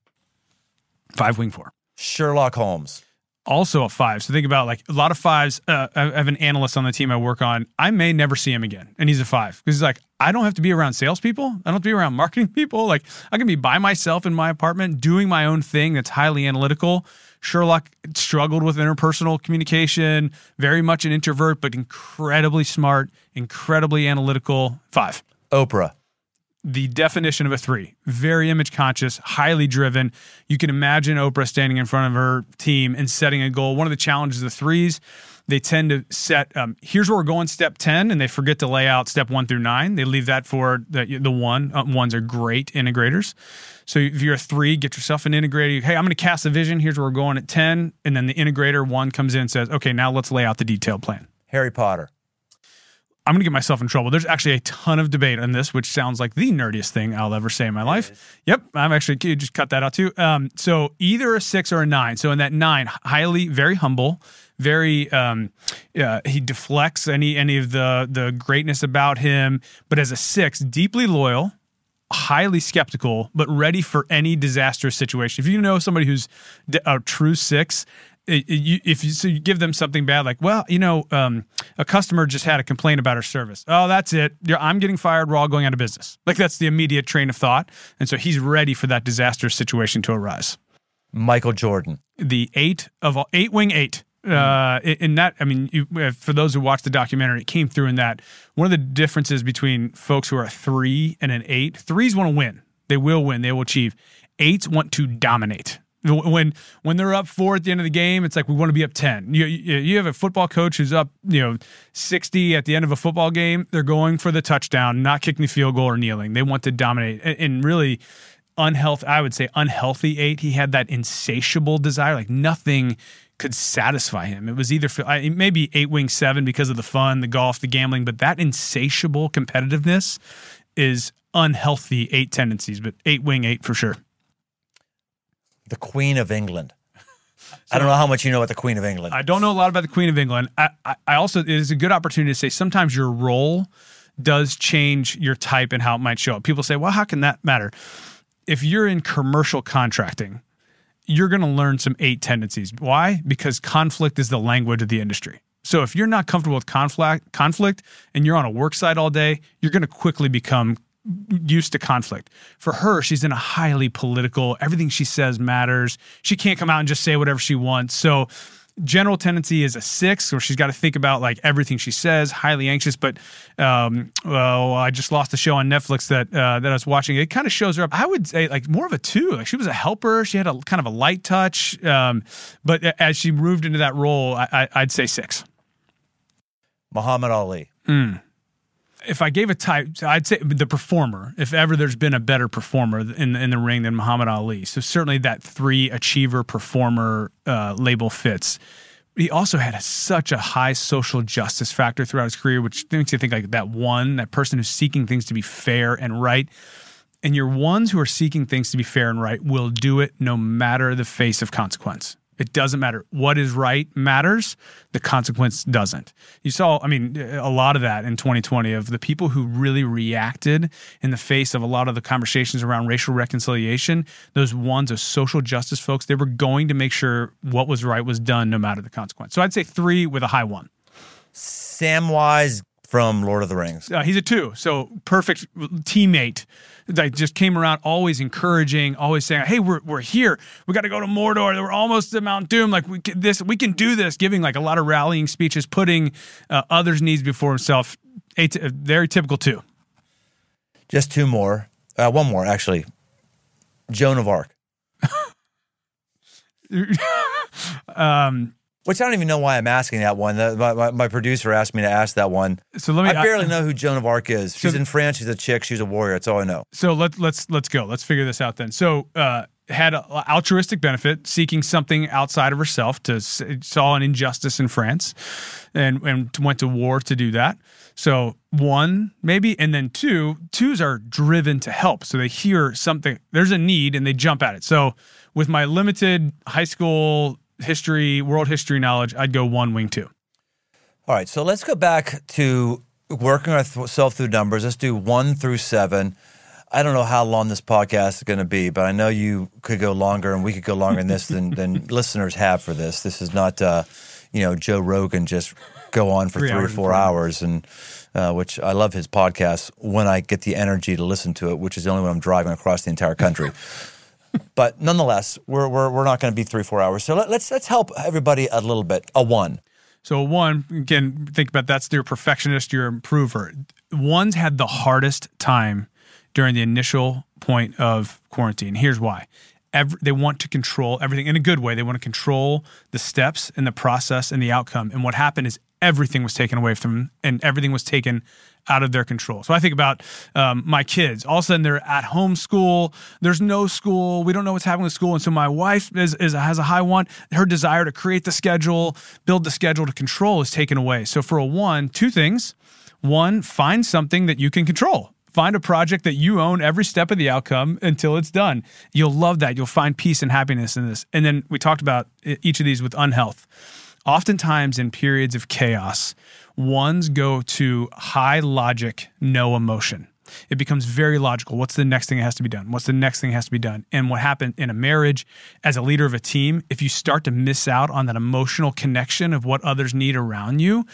Five wing four. Sherlock Holmes. also a five. So think about like a lot of fives. Uh, I have an analyst on the team I work on. I may never see him again, and he's a five because he's like, I don't have to be around salespeople. I don't have to be around marketing people. Like I can be by myself in my apartment doing my own thing that's highly analytical. Sherlock struggled with interpersonal communication, very much an introvert, but incredibly smart, incredibly analytical. Five. Oprah the definition of a three very image conscious, highly driven. You can imagine Oprah standing in front of her team and setting a goal. One of the challenges of threes, they tend to set, um, here's where we're going, step 10, and they forget to lay out step one through nine. They leave that for the, the one. Uh, ones are great integrators. So if you're a three, get yourself an integrator. Hey, I'm going to cast a vision. Here's where we're going at 10. And then the integrator one comes in and says, okay, now let's lay out the detailed plan. Harry Potter. I'm going to get myself in trouble. There's actually a ton of debate on this, which sounds like the nerdiest thing I'll ever say in my life. Yep, I'm actually just cut that out too. Um, so either a six or a nine. So in that nine, highly, very humble, very um, uh, he deflects any any of the the greatness about him. But as a six, deeply loyal, highly skeptical, but ready for any disastrous situation. If you know somebody who's a true six, if you, so you give them something bad, like, well, you know, um, a customer just had a complaint about our service. Oh, that's it. I'm getting fired. We're all going out of business. Like that's the immediate train of thought, and so he's ready for that disastrous situation to arise. Michael Jordan, the eight of all, eight wing eight. Uh, in that, I mean, you, for those who watched the documentary, it came through in that one of the differences between folks who are a three and an eight. Threes want to win. They will win. They will achieve. Eights want to dominate when when they're up four at the end of the game, it's like we want to be up ten. You you have a football coach who's up you know sixty at the end of a football game. They're going for the touchdown, not kicking the field goal or kneeling. They want to dominate and, really unhealthy. I would say unhealthy eight. He had that insatiable desire, like nothing could satisfy him. It was either maybe eight wing seven because of the fun, the golf, the gambling, but that insatiable competitiveness is unhealthy eight tendencies. But eight wing eight for sure the Queen of England. So, I don't know how much you know about the Queen of England. I don't know a lot about the Queen of England. I, I, I also it is a good opportunity to say sometimes your role does change your type and how it might show up. People say, "Well, how can that matter?" If you're in commercial contracting, you're going to learn some eight tendencies. Why? Because conflict is the language of the industry. So if you're not comfortable with conflict, conflict, and you're on a work site all day, you're going to quickly become used to conflict. For her, she's in a highly political, everything she says matters. She can't come out and just say whatever she wants. So, general tendency is a six, where she's got to think about like everything she says, highly anxious. But um, well, I just lost a show on Netflix that uh, that I was watching. It kind of shows her up. I would say like more of a two. Like she was a helper. She had a kind of a light touch. Um, but as she moved into that role, I, would say six. Muhammad Ali. Mm if I gave a type, I'd say the performer. If ever there's been a better performer in in the ring than Muhammad Ali, so certainly that three achiever performer uh, label fits. He also had a, such a high social justice factor throughout his career, which makes you think like that one, that person who's seeking things to be fair and right. And your ones who are seeking things to be fair and right will do it no matter the face of consequence. It doesn't matter. What is right matters. The consequence doesn't. You saw, I mean, a lot of that in 2020 of the people who really reacted in the face of a lot of the conversations around racial reconciliation. Those ones, of social justice folks, they were going to make sure what was right was done no matter the consequence. So I'd say three with a high one. Samwise from Lord of the Rings. Uh, he's a two, so perfect teammate. That just came around, always encouraging, always saying, "Hey, we're we're here. We got to go to Mordor. We're almost to Mount Doom. Like we can, this, we can do this." Giving like a lot of rallying speeches, putting uh, others' needs before himself. A t- very typical two. Just two more. Uh, one more actually. Joan of Arc. um, which I don't even know why I'm asking that one. The, my, my, producer asked me to ask that one. So let me. I barely I, know who Joan of Arc is. She's so, in France. She's a chick. She's a warrior. That's all I know. So let's let's let's go. Let's figure this out then. So uh, had an altruistic benefit, seeking something outside of herself. To saw an injustice in France, and and went to war to do that. So one maybe, and then two. Twos are driven to help. So they hear something. There's a need, and they jump at it. So with my limited high school history, world history knowledge, I'd go one, wing two. All right, so let's go back to working ourselves through numbers. Let's do one through seven. I don't know how long this podcast is going to be, but I know you could go longer, and we could go longer in this than than listeners have for this. This is not, uh, you know, Joe Rogan just go on for Three three, or four hours, and uh, which I love his podcast when I get the energy to listen to it, which is the only when I'm driving across the entire country. but nonetheless, we're we're, we're not going to be three four hours. So let, let's let's help everybody a little bit. A one. So one, again, think about that's your perfectionist, your improver. One's had the hardest time during the initial point of quarantine. Here's why. Every, they want to control everything in a good way. They want to control the steps and the process and the outcome. And what happened is everything was taken away from them and everything was taken out of their control. So I think about um, my kids. All of a sudden, they're at home school. There's no school. We don't know what's happening with school. And so my wife is, is has a high one. Her desire to create the schedule, build the schedule to control is taken away. So for a one, two things. One, find something that you can control. Find a project that you own every step of the outcome until it's done. You'll love that. You'll find peace and happiness in this. And then we talked about each of these with unhealth. Oftentimes, in periods of chaos, ones go to high logic, no emotion. It becomes very logical. What's the next thing that has to be done? What's the next thing that has to be done? And what happened in a marriage, as a leader of a team, if you start to miss out on that emotional connection of what others need around you,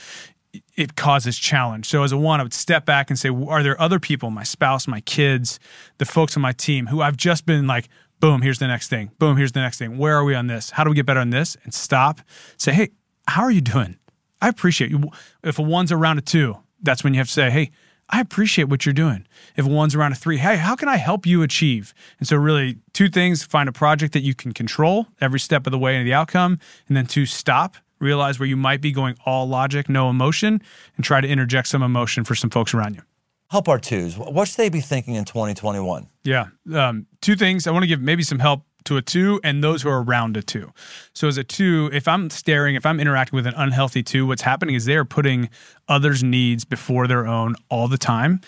it causes challenge. So as a one, I would step back and say, are there other people, my spouse, my kids, the folks on my team who I've just been like, boom, here's the next thing. Boom, here's the next thing. Where are we on this? How do we get better on this? And stop. Say, hey, how are you doing? I appreciate you. If a one's around a two, that's when you have to say, hey, I appreciate what you're doing. If one's around a three, hey, how can I help you achieve? And so, really, two things find a project that you can control every step of the way in the outcome. And then two, stop, realize where you might be going all logic, no emotion, and try to interject some emotion for some folks around you. Help our twos. What should they be thinking in 2021? Yeah. Um, two things. I want to give maybe some help to a two and those who are around a two. So as a two, if I'm staring, if I'm interacting with an unhealthy two, what's happening is they're putting others' needs before their own all the time.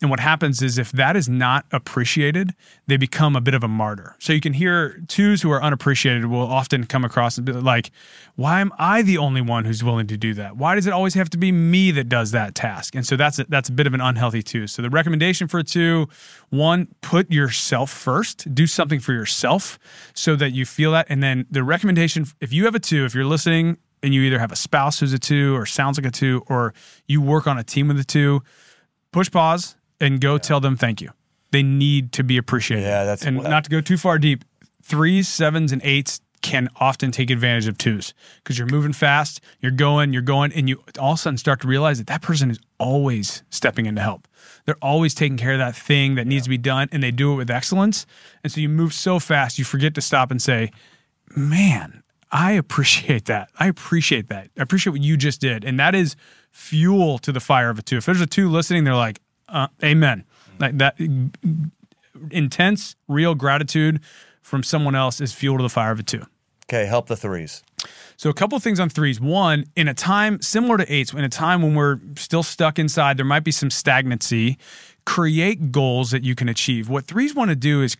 And what happens is if that is not appreciated, they become a bit of a martyr. So you can hear twos who are unappreciated will often come across and be like, why am I the only one who's willing to do that? Why does it always have to be me that does that task? And so that's a, that's a bit of an unhealthy two. So the recommendation for a two, one, put yourself first, do something for yourself so that you feel that. And then the recommendation, if you have a two, if you're listening and you either have a spouse who's a two or sounds like a two, or you work on a team with a two, push pause and go yeah. tell them thank you. They need to be appreciated. Yeah, that's and not to go too far deep. Threes, sevens, and eights can often take advantage of twos because you're moving fast, you're going, you're going, and you all of a sudden start to realize that that person is always stepping in to help. They're always taking care of that thing that needs to be done, and they do it with excellence. And so you move so fast, you forget to stop and say, "Man, I appreciate that. I appreciate that. I appreciate what you just did." And that is fuel to the fire of a two. If there's a two listening, they're like, uh, amen. Like that intense, real gratitude from someone else is fuel to the fire of a two. Okay, help the threes. So a couple of things on threes. One, in a time similar to eights, in a time when we're still stuck inside, there might be some stagnancy. Create goals that you can achieve. What threes want to do is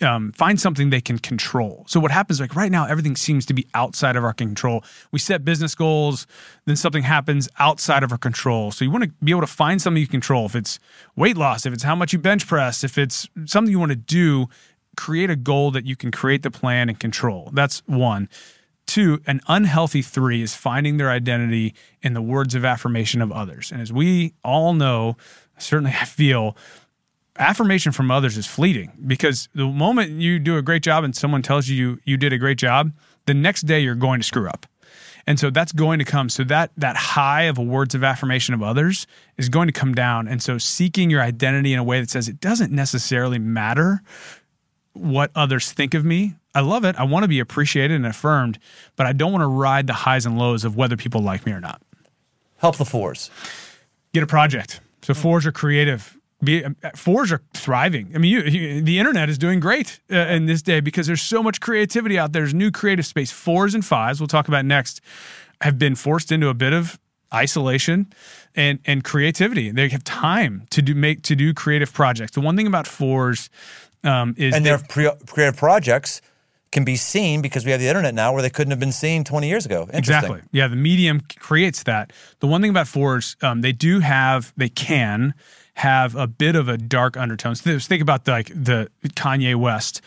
um, find something they can control. So what happens like right now, everything seems to be outside of our control. We set business goals, then something happens outside of our control. So you want to be able to find something you control. If it's weight loss, if it's how much you bench press, if it's something you want to do, create a goal that you can create the plan and control. That's one. Two, an unhealthy three is finding their identity in the words of affirmation of others. And as we all know, certainly I feel affirmation from others is fleeting because the moment you do a great job and someone tells you you, you did a great job, the next day you're going to screw up. And so that's going to come. So that that high of words of affirmation of others is going to come down. And so seeking your identity in a way that says it doesn't necessarily matter what others think of me. I love it. I want to be appreciated and affirmed, but I don't want to ride the highs and lows of whether people like me or not. Help the fours. Get a project. So fours are creative be, fours are thriving. I mean, you, you, the internet is doing great uh, in this day because there's so much creativity out there. There's new creative space. Fours and fives, we'll talk about next, have been forced into a bit of isolation and and creativity. They have time to do make to do creative projects. The one thing about fours um, is and their pre- creative projects can be seen because we have the internet now where they couldn't have been seen 20 years ago. Exactly. Yeah, the medium creates that. The one thing about fours, um, they do have, they can have a bit of a dark undertone. So think about the, like the Kanye West,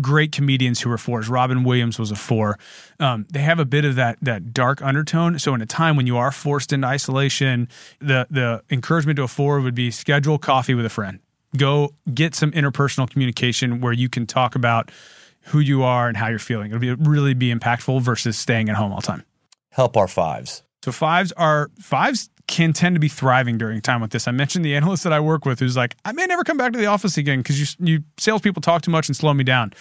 great comedians who were fours. Robin Williams was a four. Um, they have a bit of that that dark undertone. So in a time when you are forced into isolation, the the encouragement to a four would be schedule coffee with a friend. Go get some interpersonal communication where you can talk about who you are and how you're feeling. It'll be really be impactful versus staying at home all the time. Help our fives. So fives are fives can tend to be thriving during time with this. I mentioned the analyst that I work with who's like, I may never come back to the office again because you you salespeople talk too much and slow me down.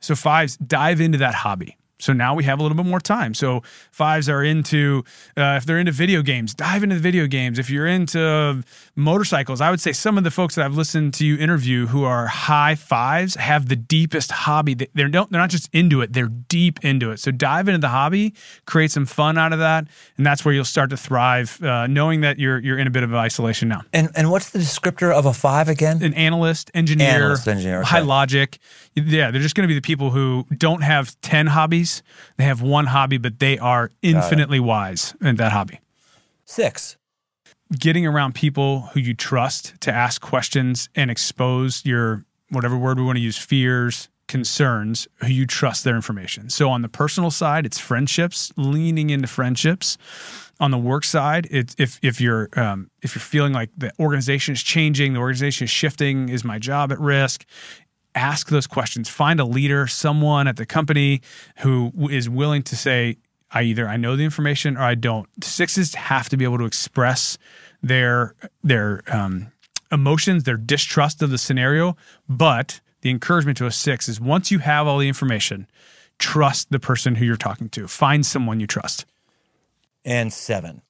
So fives dive into that hobby. So now we have a little bit more time. So fives are into, uh, if they're into video games, dive into the video games. If you're into motorcycles, I would say some of the folks that I've listened to you interview who are high fives have the deepest hobby. They're, don't, they're not just into it, they're deep into it. So dive into the hobby, create some fun out of that. And that's where you'll start to thrive, uh, knowing that you're, you're in a bit of isolation now. And, and what's the descriptor of a five again? An analyst, engineer, analyst, engineer okay. high logic. Yeah, they're just going to be the people who don't have 10 hobbies. They have one hobby, but they are infinitely wise in that hobby. Six. Getting around people who you trust to ask questions and expose your, whatever word we want to use, fears, concerns, who you trust their information. So on the personal side, it's friendships, leaning into friendships. On the work side, it's if if you're um, if you're feeling like the organization is changing, the organization is shifting, is my job at risk? Ask those questions. Find a leader, someone at the company who is willing to say, I either I know the information or I don't. Sixes have to be able to express their their um, emotions, their distrust of the scenario. But the encouragement to a six is once you have all the information, trust the person who you're talking to. Find someone you trust. And seven.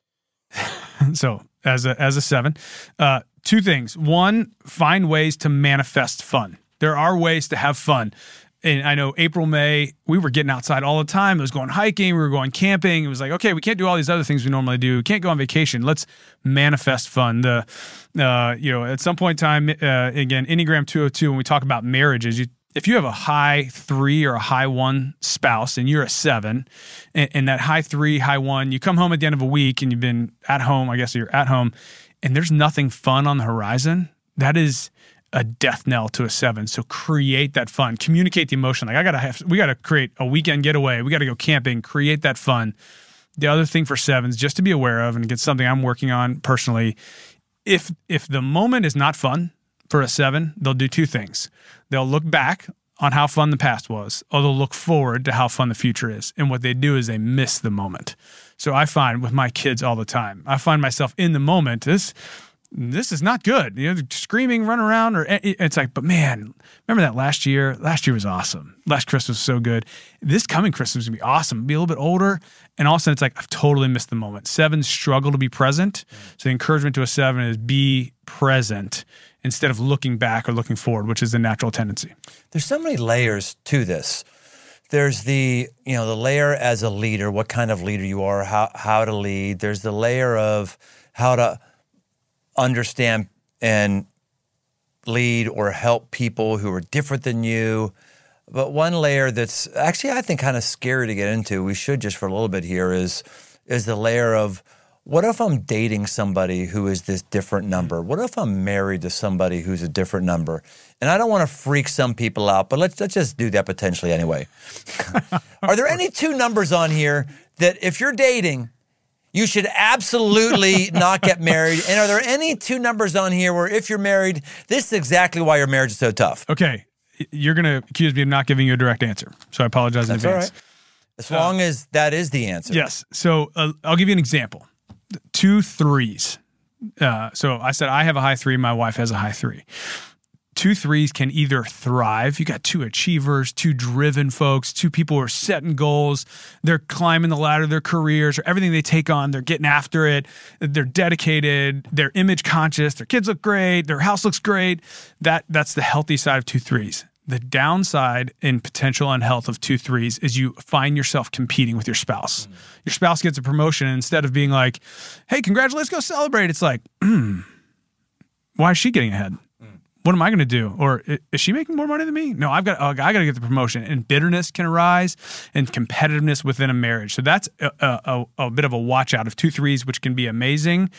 so as a as a seven, uh, two things. One, find ways to manifest fun. There are ways to have fun. And I know April, May, we were getting outside all the time. It was going hiking, we were going camping. It was like, okay, we can't do all these other things we normally do. We can't go on vacation. Let's manifest fun. The, uh, you know, at some point in time, uh, again, Enneagram 202, when we talk about marriages, you if you have a high three or a high one spouse and you're a seven, and, and, that high three, high one, you come home at the end of a week and you've been at home, I guess you're at home, and there's nothing fun on the horizon, that is a death knell to a seven. So create that fun, communicate the emotion. Like I gotta have, we gotta create a weekend getaway. We gotta go camping. Create that fun. The other thing for sevens, just to be aware of, and get something I'm working on personally. If if the moment is not fun for a seven, they'll do two things. They'll look back on how fun the past was, or they'll look forward to how fun the future is. And what they do is they miss the moment. So I find with my kids all the time, I find myself in the moment. This this is not good. You know, screaming, run around, or eh, eh, it's like, but man, remember that last year? Last year was awesome. Last Christmas was so good. This coming Christmas is gonna be awesome. Be a little bit older, and all of a sudden it's like I've totally missed the moment. Sevens struggle to be present, so the encouragement to a seven is be present instead of looking back or looking forward, which is the natural tendency. There's so many layers to this. There's the you know the layer as a leader, what kind of leader you are, how how to lead. There's the layer of how to understand and lead or help people who are different than you. But one layer that's actually I think kind of scary to get into, we should just for a little bit here is is the layer of what if I'm dating somebody who is this different number? What if I'm married to somebody who's a different number? And I don't want to freak some people out, but let's let's just do that potentially anyway. are there any two numbers on here that if you're dating you should absolutely not get married. And are there any two numbers on here where if you're married, this is exactly why your marriage is so tough? Okay. You're going to accuse me of not giving you a direct answer. So I apologize That's in advance. As long uh, as that is the answer. Yes. So uh, I'll give you an example. Two threes. Uh, so I said I have a high three. My wife has a high three two threes can either thrive. You got two achievers, two driven folks, two people who are setting goals. They're climbing the ladder of their careers or everything they take on, they're getting after it. They're dedicated, they're image conscious, their kids look great, their house looks great. That that's the healthy side of two threes. The downside in potential unhealth of two threes is you find yourself competing with your spouse. Mm. Your spouse gets a promotion, and instead of being like, hey, congratulations, go celebrate, it's like, why is she getting ahead? What am I going to do? Or is she making more money than me? No, I've got, oh, uh, I got to get the promotion. And bitterness can arise and competitiveness within a marriage. So that's a, a, a, bit of a watch out of two threes, which can be amazing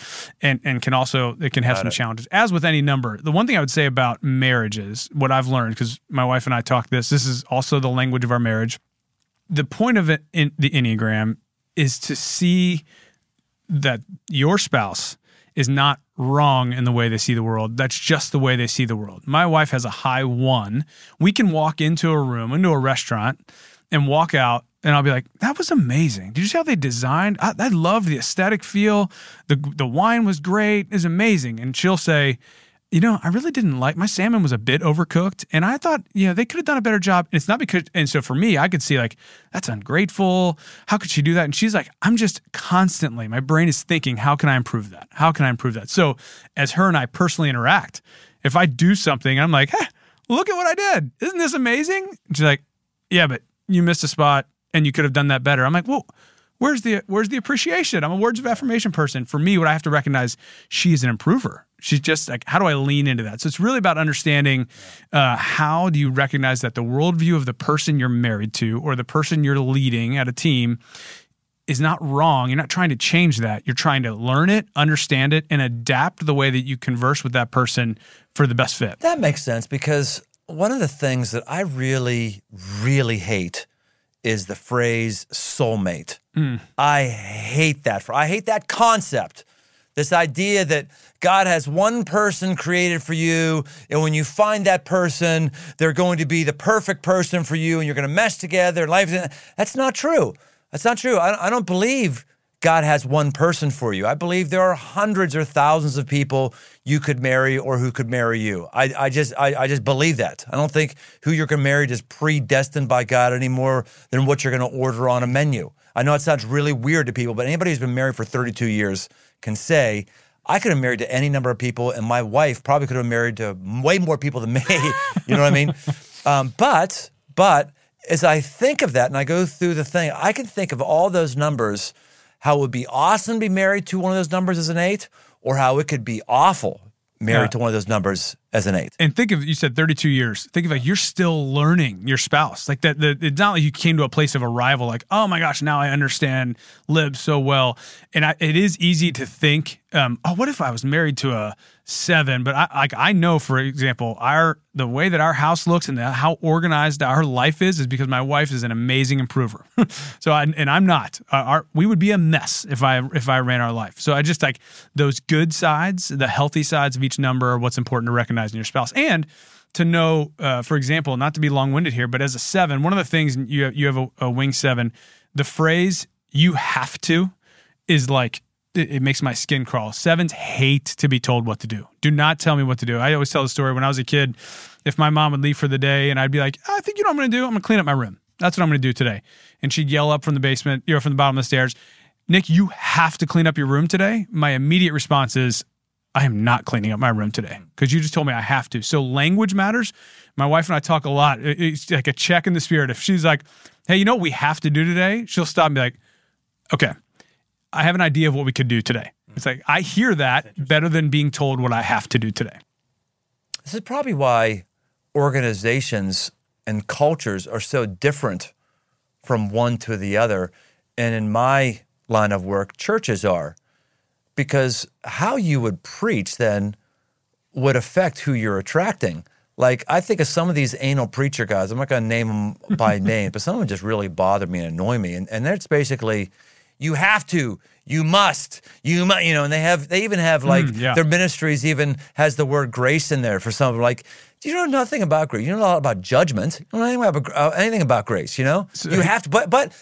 and, and can also, it can have got some it. challenges. As with any number, the one thing I would say about marriages, what I've learned, because my wife and I talk this, this is also the language of our marriage. The point of it in the Enneagram is to see that your spouse is not wrong in the way they see the world. That's just the way they see the world. My wife has a high one. We can walk into a room, into a restaurant, and walk out, and I'll be like, "That was amazing! Did you see how they designed? I, I love the aesthetic feel. the The wine was great. It's amazing." And she'll say, you know, I really didn't like my salmon was a bit overcooked, and I thought, you know, they could have done a better job. And it's not because, and so for me, I could see like that's ungrateful. How could she do that? And she's like, I'm just constantly, my brain is thinking, how can I improve that? How can I improve that? So as her and I personally interact, if I do something, I'm like, hey, look at what I did. Isn't this amazing? And she's like, yeah, but you missed a spot, and you could have done that better. I'm like, well where's the where's the appreciation? I'm a words of affirmation person. For me, what I have to recognize, she's an improver. She's just like, how do I lean into that? So it's really about understanding uh, how do you recognize that the worldview of the person you're married to or the person you're leading at a team is not wrong. You're not trying to change that. You're trying to learn it, understand it, and adapt the way that you converse with that person for the best fit. That makes sense because one of the things that I really, really hate is the phrase soulmate. Mm. I hate that. For I hate that concept. This idea that God has one person created for you, and when you find that person, they're going to be the perfect person for you, and you're going to mesh together. Life, that's not true. That's not true. I, I don't believe God has one person for you. I believe there are hundreds or thousands of people you could marry or who could marry you. I, I just I, I just believe that. I don't think who you're going to marry is predestined by God any more than what you're going to order on a menu. I know it sounds really weird to people, but anybody who's been married for 32 years can say, I could have married to any number of people, and my wife probably could have married to way more people than me. you know what I mean? Um, but but as I think of that and I go through the thing, I can think of all those numbers – how it would be awesome to be married to one of those numbers as an eight, or how it could be awful married yeah. to one of those numbers as an eight. And think of you said 32 years. Think of like you're still learning your spouse. Like that. The, it's not like you came to a place of arrival. Like oh my gosh, now I understand Lib so well. And I, it is easy to think, um, oh, what if I was married to a seven, but I like I know, for example, our the way that our house looks and the, how organized our life is is because my wife is an amazing improver. so I, and I'm not. Uh, our we would be a mess if I if I ran our life. So I just like those good sides, the healthy sides of each number, are what's important to recognize in your spouse, and to know, uh, for example, not to be long winded here, but as a seven, one of the things you you have a, a wing seven, the phrase "you have to" is like it, makes my skin crawl. Sevens hate to be told what to do. Do not tell me what to do. I always tell the story when I was a kid. If my mom would leave for the day and I'd be like, ah, I think you know what I'm going to do? I'm going to clean up my room. That's what I'm going to do today. And she'd yell up from the basement, you know, from the bottom of the stairs, Nick, you have to clean up your room today. My immediate response is, I am not cleaning up my room today because you just told me I have to. So language matters. My wife and I talk a lot. It's like a check in the spirit. If she's like, hey, you know what we have to do today? She'll stop and be like, okay, I have an idea of what we could do today. Mm. It's like I hear that better than being told what I have to do today. This is probably why organizations and cultures are so different from one to the other. And in my line of work, churches are. Because how you would preach then would affect who you're attracting. Like, I think of some of these anal preacher guys, I'm not going to name them by name, but some of them just really bother me and annoy me. And, and that's basically, you have to, you must, you must, you know, and they have, they even have like mm, yeah. their ministries even has the word grace in there for some. Of them like, do you know nothing about grace. You know a lot about judgment. You don't know anything about, uh, anything about grace. You know, so, you have to, but but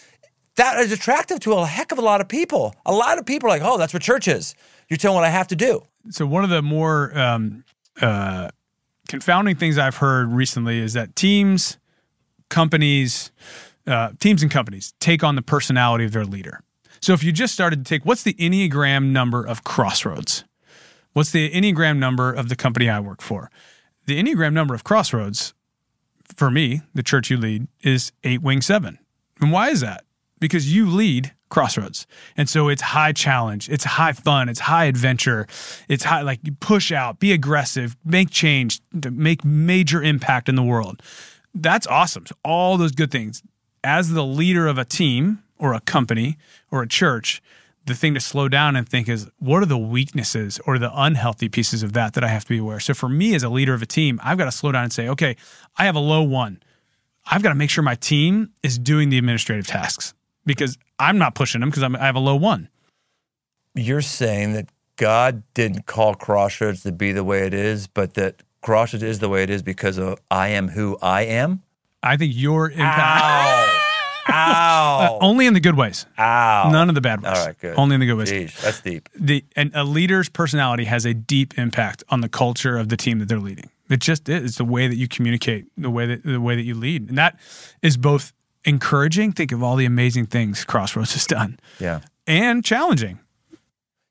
that is attractive to a heck of a lot of people. A lot of people are like, oh, that's what church is. You're telling what I have to do. So one of the more um, uh, confounding things I've heard recently is that teams, companies, uh, teams and companies take on the personality of their leader. So if you just started to take, what's the Enneagram number of Crossroads? What's the Enneagram number of the company I work for? The Enneagram number of Crossroads, for me, the church you lead, is eight wing seven. And why is that? Because you lead Crossroads. And so it's high challenge, it's high fun, it's high adventure, it's high like push out, be aggressive, make change, make major impact in the world. That's awesome. So all those good things. As the leader of a team or a company or a church, the thing to slow down and think is what are the weaknesses or the unhealthy pieces of that that I have to be aware. So for me as a leader of a team, I've got to slow down and say, okay, I have a low one. I've got to make sure my team is doing the administrative tasks because I'm not pushing them because I have a low one. You're saying that God didn't call Crossroads to be the way it is, but that Crossroads is the way it is because of I am who I am? I think your impact. Ow. Uh, only in the good ways. Ow. None of the bad ways. All right, good. Only in the good ways. Jeez, that's deep. The and a leader's personality has a deep impact on the culture of the team that they're leading. It just is. It's the way that you communicate, the way that the way that you lead, and that is both encouraging. Think of all the amazing things Crossroads has done. Yeah. And challenging.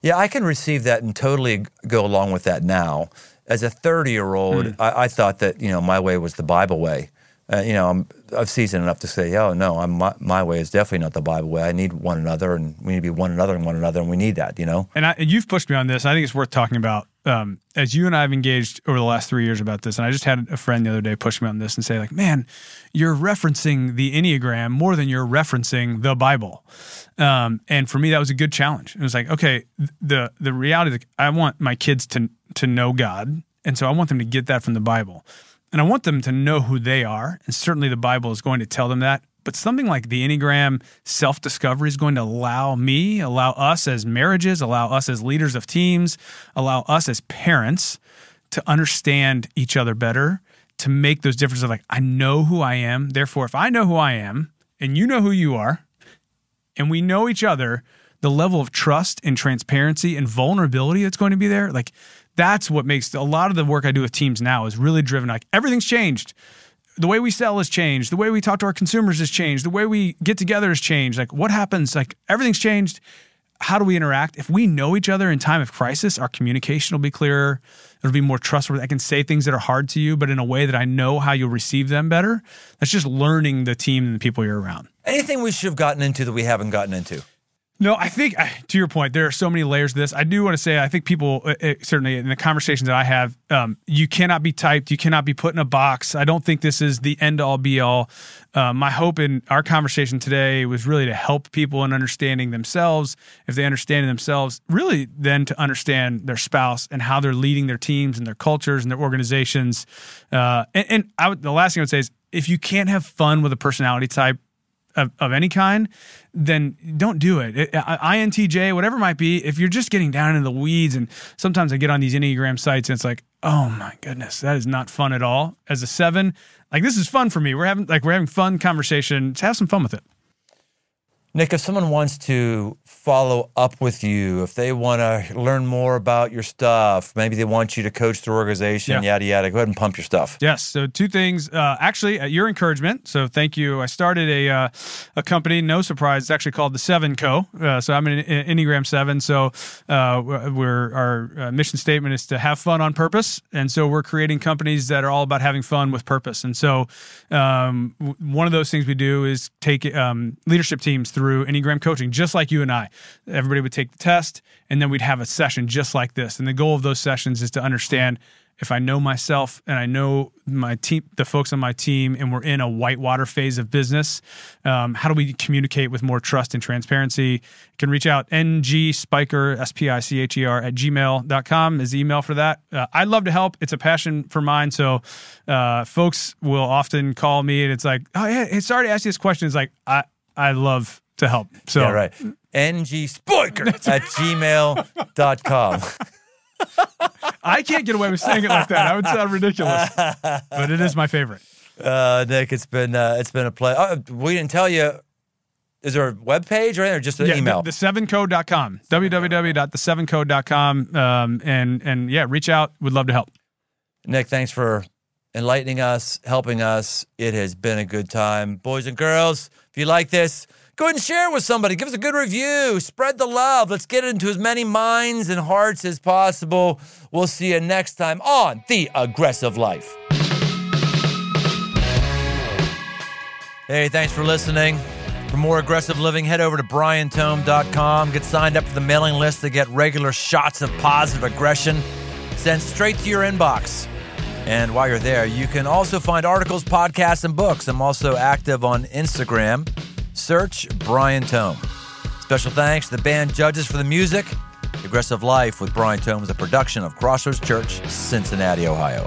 Yeah, I can receive that and totally go along with that now. As a 30 year old, Mm. I, I thought that, you know, my way was the Bible way. Uh, you know, I'm, I've seasoned enough to say, oh, no, I'm, my, my way is definitely not the Bible way. I need one another, and we need to be one another and one another, and we need that, you know? And, I, and you've pushed me on this. I think it's worth talking about. Um, as you and I have engaged over the last three years about this, and I just had a friend the other day push me on this and say, like, man, you're referencing the Enneagram more than you're referencing the Bible. Um, and for me, that was a good challenge. It was like, okay, the the reality, is I want my kids to to know God, and so I want them to get that from the Bible, and I want them to know who they are, and certainly the Bible is going to tell them that. But something like the Enneagram self discovery is going to allow me, allow us as marriages, allow us as leaders of teams, allow us as parents to understand each other better, to make those differences of like, I know who I am. Therefore, if I know who I am and you know who you are, and we know each other, the level of trust and transparency and vulnerability that's going to be there, like that's what makes a lot of the work I do with teams now is really driven like everything's changed. The way we sell has changed. The way we talk to our consumers has changed. The way we get together has changed. Like what happens? Like everything's changed. How do we interact? If we know each other in time of crisis, our communication will be clearer. It'll be more trustworthy. I can say things that are hard to you, but in a way that I know how you'll receive them better. That's just learning the team and the people you're around. Anything we should have gotten into that we haven't gotten into? No, I think uh, to your point, there are so many layers to this. I do want to say, I think people uh, uh, certainly in the conversations that I have, um, you cannot be typed, you cannot be put in a box. I don't think this is the end all be all. Uh, my hope in our conversation today was really to help people in understanding themselves. If they understand themselves, really then to understand their spouse and how they're leading their teams and their cultures and their organizations. Uh, and and the last thing I would say is, if you can't have fun with a personality type of, of any kind, then don't do it. it. INTJ, whatever it might be, if you're just getting down in the weeds, and sometimes I get on these Enneagram sites and it's like, oh my goodness, that is not fun at all. As a seven, like this is fun for me. We're having like we're having fun conversation. Have some fun with it. Nick, if someone wants to follow up with you, if they want to learn more about your stuff, maybe they want you to coach their organization, Yeah. yada, yada, go ahead and pump your stuff. Yes. So two things. Uh, actually, at your encouragement. So thank you. I started a uh, a company. No surprise. It's actually called the Seven Co. Uh, so I'm an Enneagram Seven. So uh, we're our uh, mission statement is to have fun on purpose, and so we're creating companies that are all about having fun with purpose. And so um, one of those things we do is take um, leadership teams through Enneagram coaching, just like you and I. Everybody would take the test, and then we'd have a session just like this. And the goal of those sessions is to understand if I know myself and I know my team, the folks on my team, and we're in a whitewater phase of business, um, how do we communicate with more trust and transparency? You can reach out ngspicher, S-P-I-C-H-E-R, at gmail.com is the email for that. Uh, I'd love to help. It's a passion for mine. So uh, folks will often call me and it's like, oh, yeah, hey, sorry to ask you this question. It's like, I, I love to help. So Yeah, right. ngspicher at gmail.com. I can't get away with saying it like that. I would sound ridiculous, but it is my favorite. Uh, Nick, it's been uh, it's been a play. Oh, we didn't tell you. Is there a web page or anything, or just an yeah, email? The, the 7code.com, www.the7code.com. Um, and, and yeah, reach out. We'd love to help. Nick, thanks for enlightening us, helping us. It has been a good time. Boys and girls, if you like this, go ahead and share it with somebody. Give us a good review. Spread the love. Let's get it into as many minds and hearts as possible. We'll see you next time on The Aggressive Life. Hey, thanks for listening. For more aggressive living, head over to briantome.com. Get signed up for the mailing list to get regular shots of positive aggression sent straight to your inbox. And while you're there, you can also find articles, podcasts, and books. I'm also active on Instagram. Search Brian Tome. Special thanks to the band judges for the music. Aggressive Life with Brian Tome is a production of Crossroads Church, Cincinnati, Ohio.